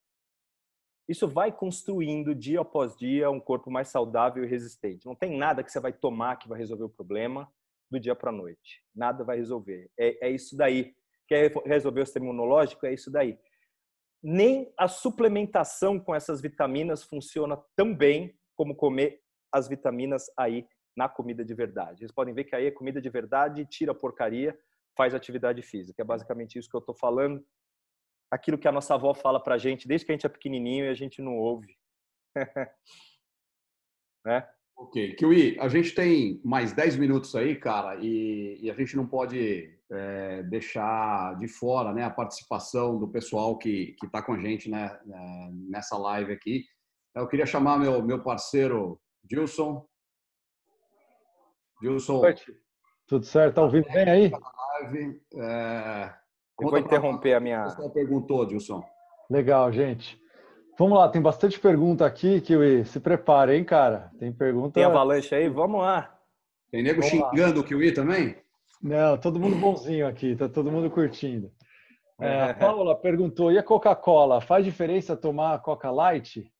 Isso vai construindo dia após dia um corpo mais saudável e resistente. Não tem nada que você vai tomar que vai resolver o problema do dia para a noite. Nada vai resolver. É, é isso daí. Quer resolver o sistema imunológico? É isso daí. Nem a suplementação com essas vitaminas funciona tão bem como comer as vitaminas aí na comida de verdade. Vocês podem ver que aí é comida de verdade, tira a porcaria, faz atividade física. É basicamente isso que eu estou falando. Aquilo que a nossa avó fala para a gente desde que a gente é pequenininho e a gente não ouve. né? Ok. Kiwi, a gente tem mais 10 minutos aí, cara, e, e a gente não pode é, deixar de fora né, a participação do pessoal que está com a gente né, é, nessa live aqui. Eu queria chamar meu, meu parceiro Gilson Gilson. Tudo certo? Está ouvindo bem aí? É... Eu vou interromper a minha. O pessoal perguntou, Gilson. Legal, gente. Vamos lá, tem bastante pergunta aqui, Kiwi. Se prepare, hein, cara? Tem pergunta. Tem avalanche aí? Vamos lá. Tem nego Vamos xingando lá. o Kiwi também? Não, todo mundo bonzinho aqui, tá todo mundo curtindo. É, a Paula perguntou: e a Coca-Cola? Faz diferença tomar Coca Light?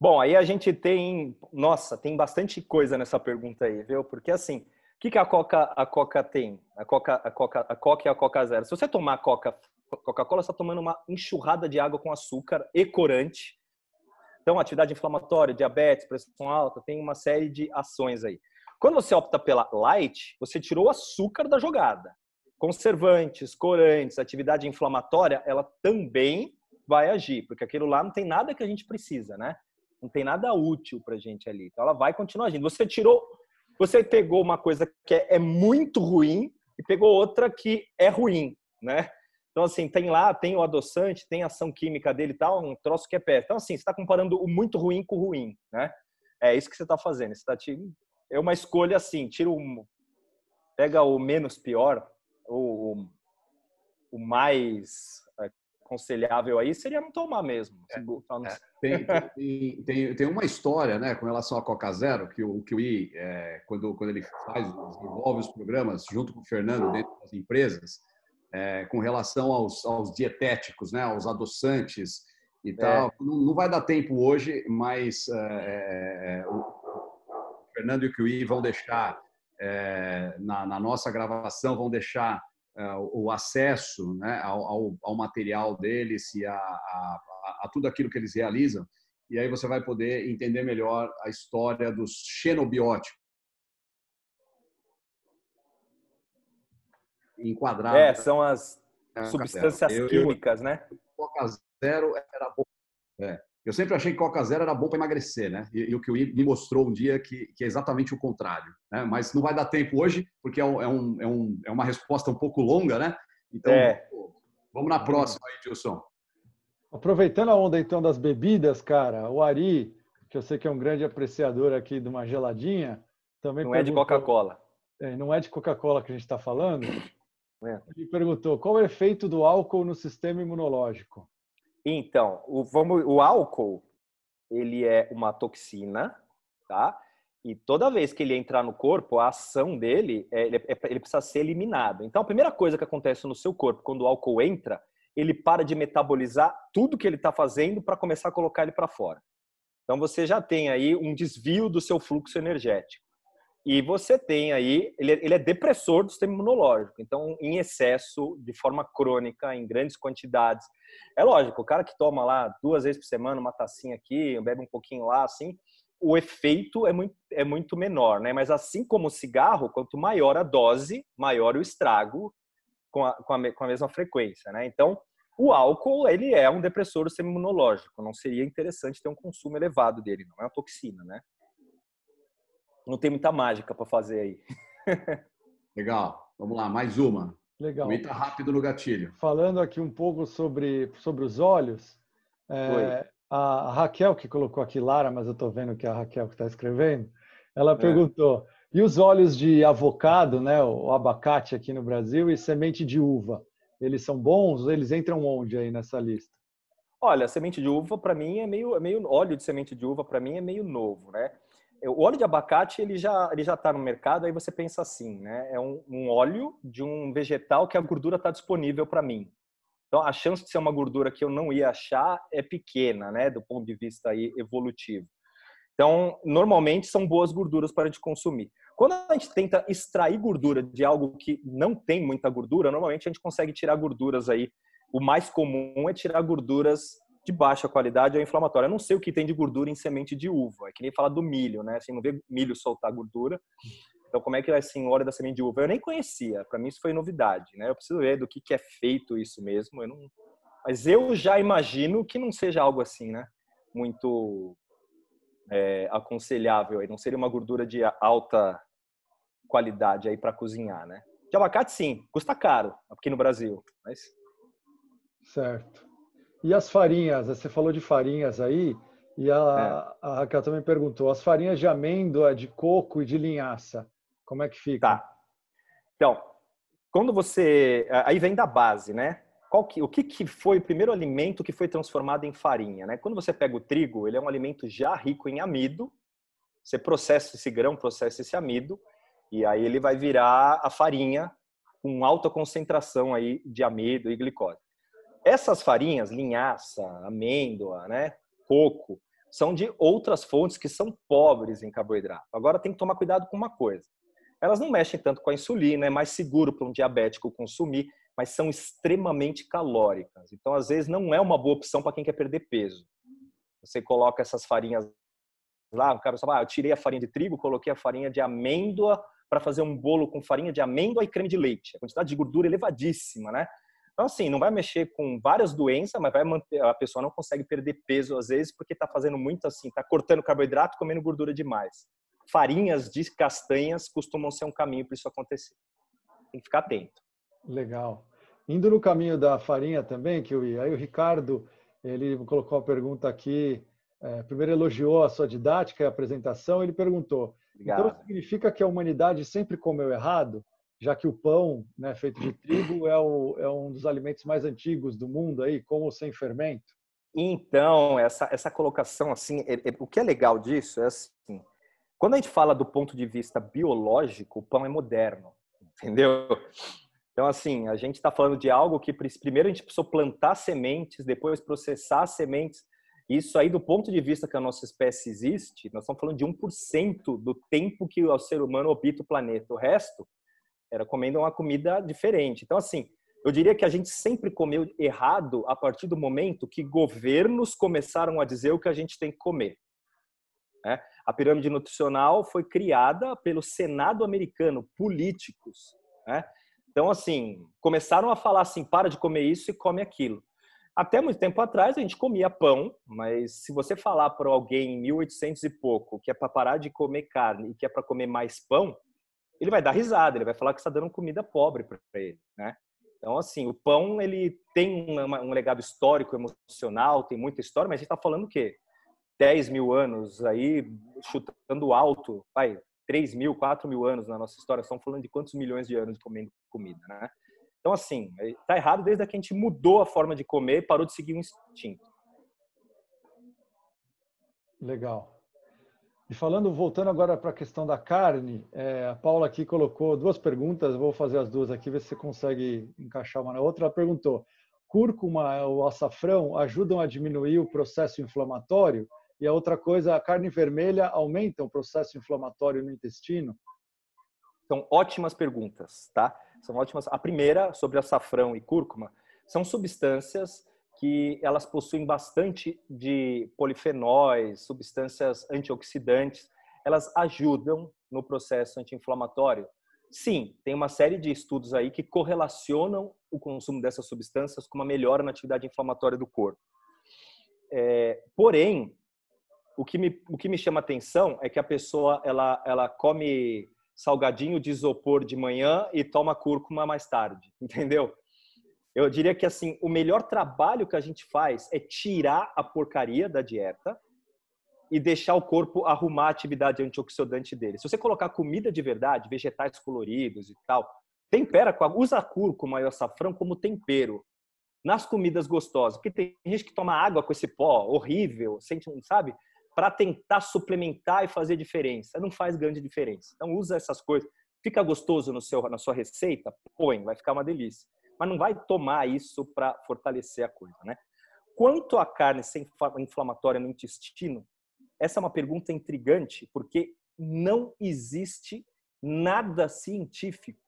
Bom, aí a gente tem, nossa, tem bastante coisa nessa pergunta aí, viu? Porque assim, que, que a Coca a Coca tem? A Coca a Coca a Coca e a Coca Zero. Se você tomar Coca Coca-Cola, está tomando uma enxurrada de água com açúcar e corante. Então, atividade inflamatória, diabetes, pressão alta, tem uma série de ações aí. Quando você opta pela light, você tirou o açúcar da jogada. Conservantes, corantes, atividade inflamatória, ela também vai agir, porque aquilo lá não tem nada que a gente precisa, né? Não tem nada útil para a gente ali. Então, ela vai continuar agindo. Você tirou, você pegou uma coisa que é, é muito ruim e pegou outra que é ruim, né? Então, assim, tem lá, tem o adoçante, tem a ação química dele e tal, um troço que é perto. Então, assim, você está comparando o muito ruim com o ruim, né? É isso que você está fazendo. Você tá, é uma escolha assim, tira o... Pega o menos pior, o, o mais aconselhável aí seria não tomar mesmo. É, é. Tem, tem, tem, tem, uma história né, com relação a Coca Zero, que o Kiwi, é, quando, quando ele faz, desenvolve os programas junto com o Fernando dentro das empresas, é, com relação aos, aos, dietéticos, né, aos adoçantes e é. tal. Não, não, vai dar tempo hoje, mas é, o Fernando e o Kiwi vão deixar é, na, na, nossa gravação, vão deixar o acesso né, ao, ao, ao, material deles e a, a, a tudo aquilo que eles realizam. E aí você vai poder entender melhor a história dos xenobióticos enquadrado. É, são as é, substâncias químicas, né? Coca Zero era bom. É. Eu sempre achei que Coca Zero era bom para emagrecer, né? E, e, o que o me mostrou um dia que, que é exatamente o contrário. Né? Mas não vai dar tempo hoje, porque é, um, é, um, é, um, é uma resposta um pouco longa, né? Então, é. vamos na próxima aí, Gilson. Aproveitando a onda, então, das bebidas, cara, o Ari, que eu sei que é um grande apreciador aqui de uma geladinha, também Não perguntou... é de Coca-Cola. É, não é de Coca-Cola que a gente está falando, é. Ele perguntou qual é o efeito do álcool no sistema imunológico. Então, o, vamos, o álcool ele é uma toxina, tá? E toda vez que ele entrar no corpo, a ação dele é, ele, é, ele precisa ser eliminado. Então, a primeira coisa que acontece no seu corpo quando o álcool entra, ele para de metabolizar tudo que ele está fazendo para começar a colocar ele para fora. Então, você já tem aí um desvio do seu fluxo energético. E você tem aí, ele, ele é depressor do sistema imunológico. Então, em excesso, de forma crônica, em grandes quantidades. É lógico, o cara que toma lá duas vezes por semana uma tacinha aqui, bebe um pouquinho lá, assim, o efeito é muito, é muito menor, né? Mas assim como o cigarro, quanto maior a dose, maior o estrago com a, com a, com a mesma frequência, né? Então, o álcool, ele é um depressor do sistema imunológico. Não seria interessante ter um consumo elevado dele, não é uma toxina, né? Não tem muita mágica para fazer aí. Legal. Vamos lá, mais uma. Legal. Comenta rápido no gatilho. Falando aqui um pouco sobre, sobre os olhos, é, a Raquel que colocou aqui Lara, mas eu estou vendo que é a Raquel que está escrevendo, ela é. perguntou: e os óleos de avocado, né, o abacate aqui no Brasil e semente de uva, eles são bons? Eles entram onde aí nessa lista? Olha, semente de uva para mim é meio, é meio óleo de semente de uva para mim é meio novo, né? O óleo de abacate ele já ele já está no mercado aí você pensa assim né? É um, um óleo de um vegetal que a gordura está disponível para mim. Então a chance de ser uma gordura que eu não ia achar é pequena né? Do ponto de vista aí evolutivo. Então normalmente são boas gorduras para a gente consumir. Quando a gente tenta extrair gordura de algo que não tem muita gordura normalmente a gente consegue tirar gorduras aí. O mais comum é tirar gorduras de baixa qualidade é inflamatório. Eu não sei o que tem de gordura em semente de uva. É que nem falar do milho, né? Assim, não vê milho soltar gordura. Então, como é que é assim, óleo da semente de uva? Eu nem conhecia. Para mim, isso foi novidade, né? Eu preciso ver do que, que é feito isso mesmo. Eu não... Mas eu já imagino que não seja algo assim, né? Muito é, aconselhável. Não seria uma gordura de alta qualidade aí para cozinhar, né? De abacate, sim. Custa caro aqui no Brasil. Mas... Certo. E as farinhas? Você falou de farinhas aí, e a, é. a Raquel também perguntou: as farinhas de amêndoa, de coco e de linhaça, como é que fica? Tá. Então, quando você. Aí vem da base, né? que, o que, que foi o primeiro alimento que foi transformado em farinha. Né? Quando você pega o trigo, ele é um alimento já rico em amido, você processa esse grão, processa esse amido, e aí ele vai virar a farinha com alta concentração aí de amido e glicose. Essas farinhas, linhaça, amêndoa, né, coco, são de outras fontes que são pobres em carboidrato. Agora tem que tomar cuidado com uma coisa. Elas não mexem tanto com a insulina, é mais seguro para um diabético consumir, mas são extremamente calóricas. Então, às vezes, não é uma boa opção para quem quer perder peso. Você coloca essas farinhas lá, o cara fala, ah, eu tirei a farinha de trigo, coloquei a farinha de amêndoa para fazer um bolo com farinha de amêndoa e creme de leite. A quantidade de gordura elevadíssima, né? Então, assim, não vai mexer com várias doenças, mas vai manter, a pessoa não consegue perder peso às vezes porque está fazendo muito assim, está cortando carboidrato, comendo gordura demais. Farinhas de castanhas costumam ser um caminho para isso acontecer. Tem que ficar atento. Legal. Indo no caminho da farinha também, que eu ia, aí o Ricardo, ele colocou uma pergunta aqui, é, primeiro elogiou a sua didática e a apresentação, ele perguntou, então Obrigado. então significa que a humanidade sempre comeu errado? Já que o pão né, feito de trigo é, o, é, um dos alimentos mais antigos do mundo aí, com ou sem fermento? Então, essa, essa colocação, assim, é, é, o que é legal disso é assim, quando a gente fala do ponto de vista biológico, o pão é moderno, entendeu? Então, assim, a gente está falando de algo que primeiro a gente precisou plantar sementes, depois processar sementes. Isso aí, do ponto de vista que a nossa espécie existe, nós estamos falando de 1% do tempo que o ser humano habita o planeta. O resto era comendo uma comida diferente. Então, assim, eu diria que a gente sempre comeu errado a partir do momento que governos começaram a dizer o que a gente tem que comer. Né? A pirâmide nutricional foi criada pelo Senado americano, políticos. Né? Então, assim, começaram a falar assim: para de comer isso e come aquilo. Até muito tempo atrás a gente comia pão, mas se você falar para alguém em 1800 e pouco que é para parar de comer carne e que é para comer mais pão, ele vai dar risada, ele vai falar que está dando comida pobre para ele, né? Então, assim, o pão, ele tem um legado histórico, emocional, tem muita história, mas a gente está falando o quê? 10 mil anos aí, chutando alto, vai, 3 mil, 4 mil anos na nossa história, estamos falando de quantos milhões de anos de comendo comida, né? Então, assim, está errado desde que a gente mudou a forma de comer e parou de seguir um instinto. Legal. E falando, voltando agora para a questão da carne, é, a Paula aqui colocou duas perguntas, vou fazer as duas aqui, ver se você consegue encaixar uma na outra. Ela perguntou: cúrcuma ou açafrão ajudam a diminuir o processo inflamatório? E a outra coisa, a carne vermelha aumenta o processo inflamatório no intestino? São ótimas perguntas, tá? São ótimas. A primeira, sobre açafrão e cúrcuma, são substâncias que elas possuem bastante de polifenóis, substâncias antioxidantes, elas ajudam no processo anti-inflamatório. Sim, tem uma série de estudos aí que correlacionam o consumo dessas substâncias com uma melhora na atividade inflamatória do corpo. É, porém, o que, me, o que me chama atenção é que a pessoa ela, ela come salgadinho de isopor de manhã e toma cúrcuma mais tarde, entendeu? Eu diria que assim, o melhor trabalho que a gente faz é tirar a porcaria da dieta e deixar o corpo arrumar a atividade antioxidante dele. Se você colocar comida de verdade, vegetais coloridos e tal, tempera, usa cúrcuma e açafrão como tempero nas comidas gostosas. Porque tem gente que toma água com esse pó horrível, sente, sabe? Para tentar suplementar e fazer diferença. Não faz grande diferença. Então usa essas coisas. Fica gostoso no seu, na sua receita? Põe, vai ficar uma delícia mas não vai tomar isso para fortalecer a coisa, né? Quanto à carne ser inflamatória no intestino, essa é uma pergunta intrigante, porque não existe nada científico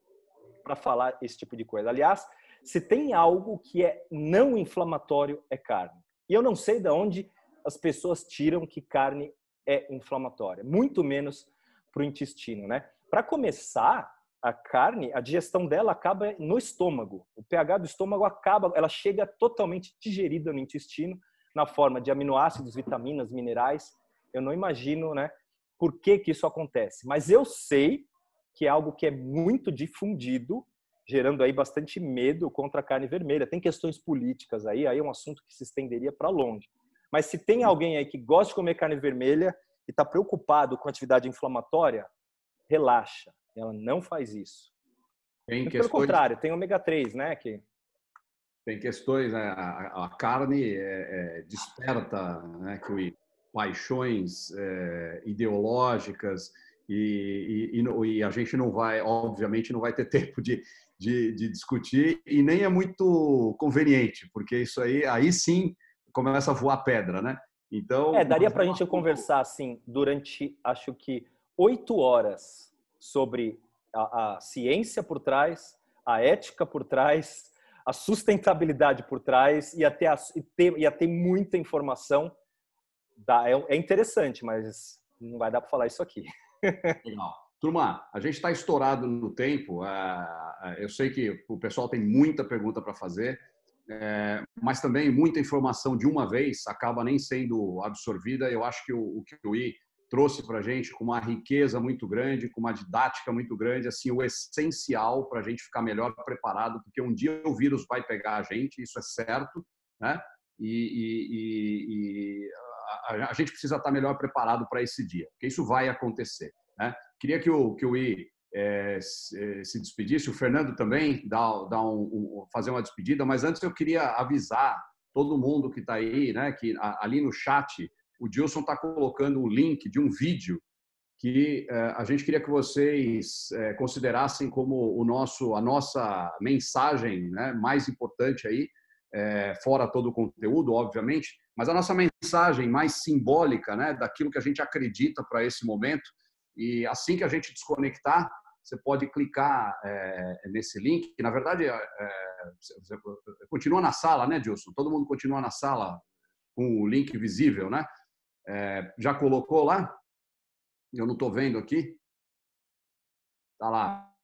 para falar esse tipo de coisa. Aliás, se tem algo que é não inflamatório, é carne. E eu não sei de onde as pessoas tiram que carne é inflamatória, muito menos para o intestino, né? Para começar, a carne, a digestão dela acaba no estômago. O pH do estômago acaba, ela chega totalmente digerida no intestino, na forma de aminoácidos, vitaminas, minerais. Eu não imagino, né, por que que isso acontece. Mas eu sei que é algo que é muito difundido, gerando aí bastante medo contra a carne vermelha. Tem questões políticas aí, aí é um assunto que se estenderia para longe. Mas se tem alguém aí que gosta de comer carne vermelha e está preocupado com atividade inflamatória, relaxa ela não faz isso. Tem Pelo contrário, tem ômega 3, né? Que... tem questões, né? a, a, carne é, é, desperta né, que paixões é, ideológicas e, e, e, a gente não vai, obviamente, não vai ter tempo de, de, de, discutir e nem é muito conveniente, porque isso aí, aí sim começa a voar pedra, né? Então. É, daria para a gente conversar assim durante, acho que oito horas sobre a, a, ciência por trás, a ética por trás, a sustentabilidade por trás e até e ter, ia ter muita informação. Dá, é, é interessante, mas não vai dar para falar isso aqui. Legal. Turma, a gente está estourado no tempo. Eu sei que o pessoal tem muita pergunta para fazer, é, mas também muita informação de uma vez acaba nem sendo absorvida. Eu acho que o que o I trouxe para a gente com uma riqueza muito grande, com uma didática muito grande, assim, o essencial para a gente ficar melhor preparado, porque um dia o vírus vai pegar a gente, isso é certo, né? E, e, e a, a, gente precisa estar melhor preparado para esse dia, porque isso vai acontecer. Né? Queria que o, que o I é, se despedisse, o Fernando também dá, dá um, um, fazer uma despedida, mas antes eu queria avisar todo mundo que está aí, né, que ali no chat o Dilson está colocando o link de um vídeo que é, a gente queria que vocês é, considerassem como o nosso, a nossa mensagem né, mais importante aí, é, fora todo o conteúdo, obviamente, mas a nossa mensagem mais simbólica né, daquilo que a gente acredita para esse momento. E assim que a gente desconectar, você pode clicar é, nesse link. Que, na verdade, é, continua na sala, né, Dilson? Todo mundo continua na sala com o link visível, né? É, já colocou lá? Eu não estou vendo aqui. Está lá.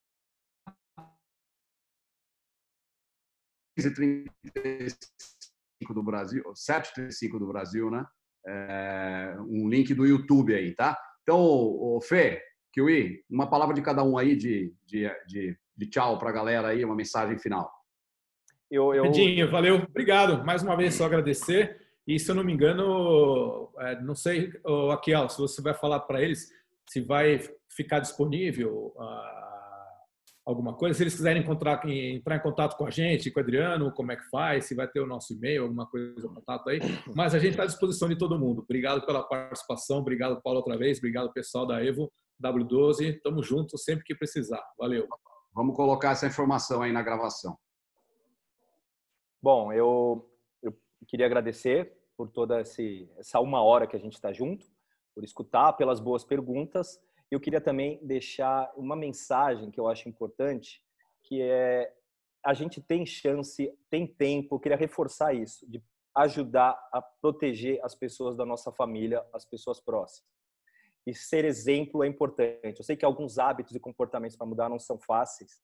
15h35 do Brasil, 7h35 do Brasil, né? É, um link do YouTube aí, tá? Então, o Fê, Kiwi, uma palavra de cada um aí de, de, de, de tchau para a galera aí, uma mensagem final. Eu, eu... Edinho, valeu, obrigado. Mais uma vez, só agradecer. E se eu não me engano, é, não sei, Akiel, se você vai falar para eles se vai ficar disponível alguma coisa. Se eles quiserem encontrar, entrar em contato com a gente, com o Adriano, como é que faz, se vai ter o nosso e-mail, alguma coisa, contato aí. Mas a gente está à disposição de todo mundo. Obrigado pela participação, obrigado, Paulo, outra vez, obrigado, pessoal da Evo W12. Tamo junto sempre que precisar. Valeu. Vamos colocar essa informação aí na gravação. Bom, eu queria agradecer por toda esse, essa uma hora que a gente está junto, por escutar, pelas boas perguntas eu queria também deixar uma mensagem que eu acho importante, que é a gente tem chance, tem tempo, eu queria reforçar isso, de ajudar a proteger as pessoas da nossa família, as pessoas próximas. E ser exemplo é importante. Eu sei que alguns hábitos e comportamentos para mudar não são fáceis.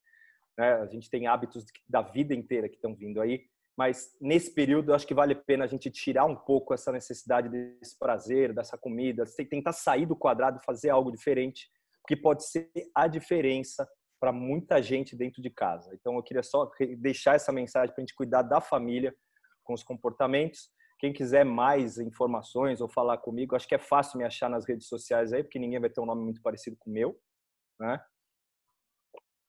Né? A gente tem hábitos da vida inteira que estão vindo aí, mas nesse período eu acho que vale a pena a gente tirar um pouco essa necessidade desse prazer, dessa comida, tentar sair do quadrado fazer algo diferente, que pode ser a diferença para muita gente dentro de casa. Então eu queria só deixar essa mensagem para a gente cuidar da família com os comportamentos. Quem quiser mais informações ou falar comigo, acho que é fácil me achar nas redes sociais aí, porque ninguém vai ter um nome muito parecido com o meu, né?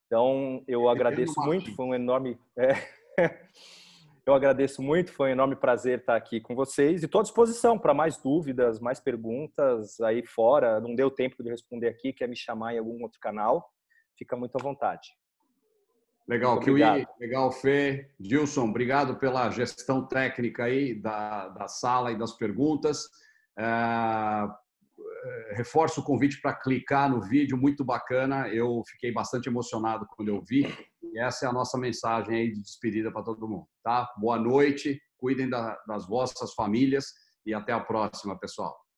Então eu agradeço muito, foi um enorme é... Eu agradeço muito, foi um enorme prazer estar aqui com vocês e estou à disposição para mais dúvidas, mais perguntas aí fora. Não deu tempo de responder aqui, quer me chamar em algum outro canal, fica muito à vontade. Legal, Kiwi, legal, Fê. Gilson, obrigado pela gestão técnica aí da, da sala e das perguntas. É, reforço o convite para clicar no vídeo, muito bacana. Eu fiquei bastante emocionado quando eu vi. E essa é a nossa mensagem aí de despedida para todo mundo, tá? Boa noite, cuidem da, das vossas famílias e até a próxima, pessoal.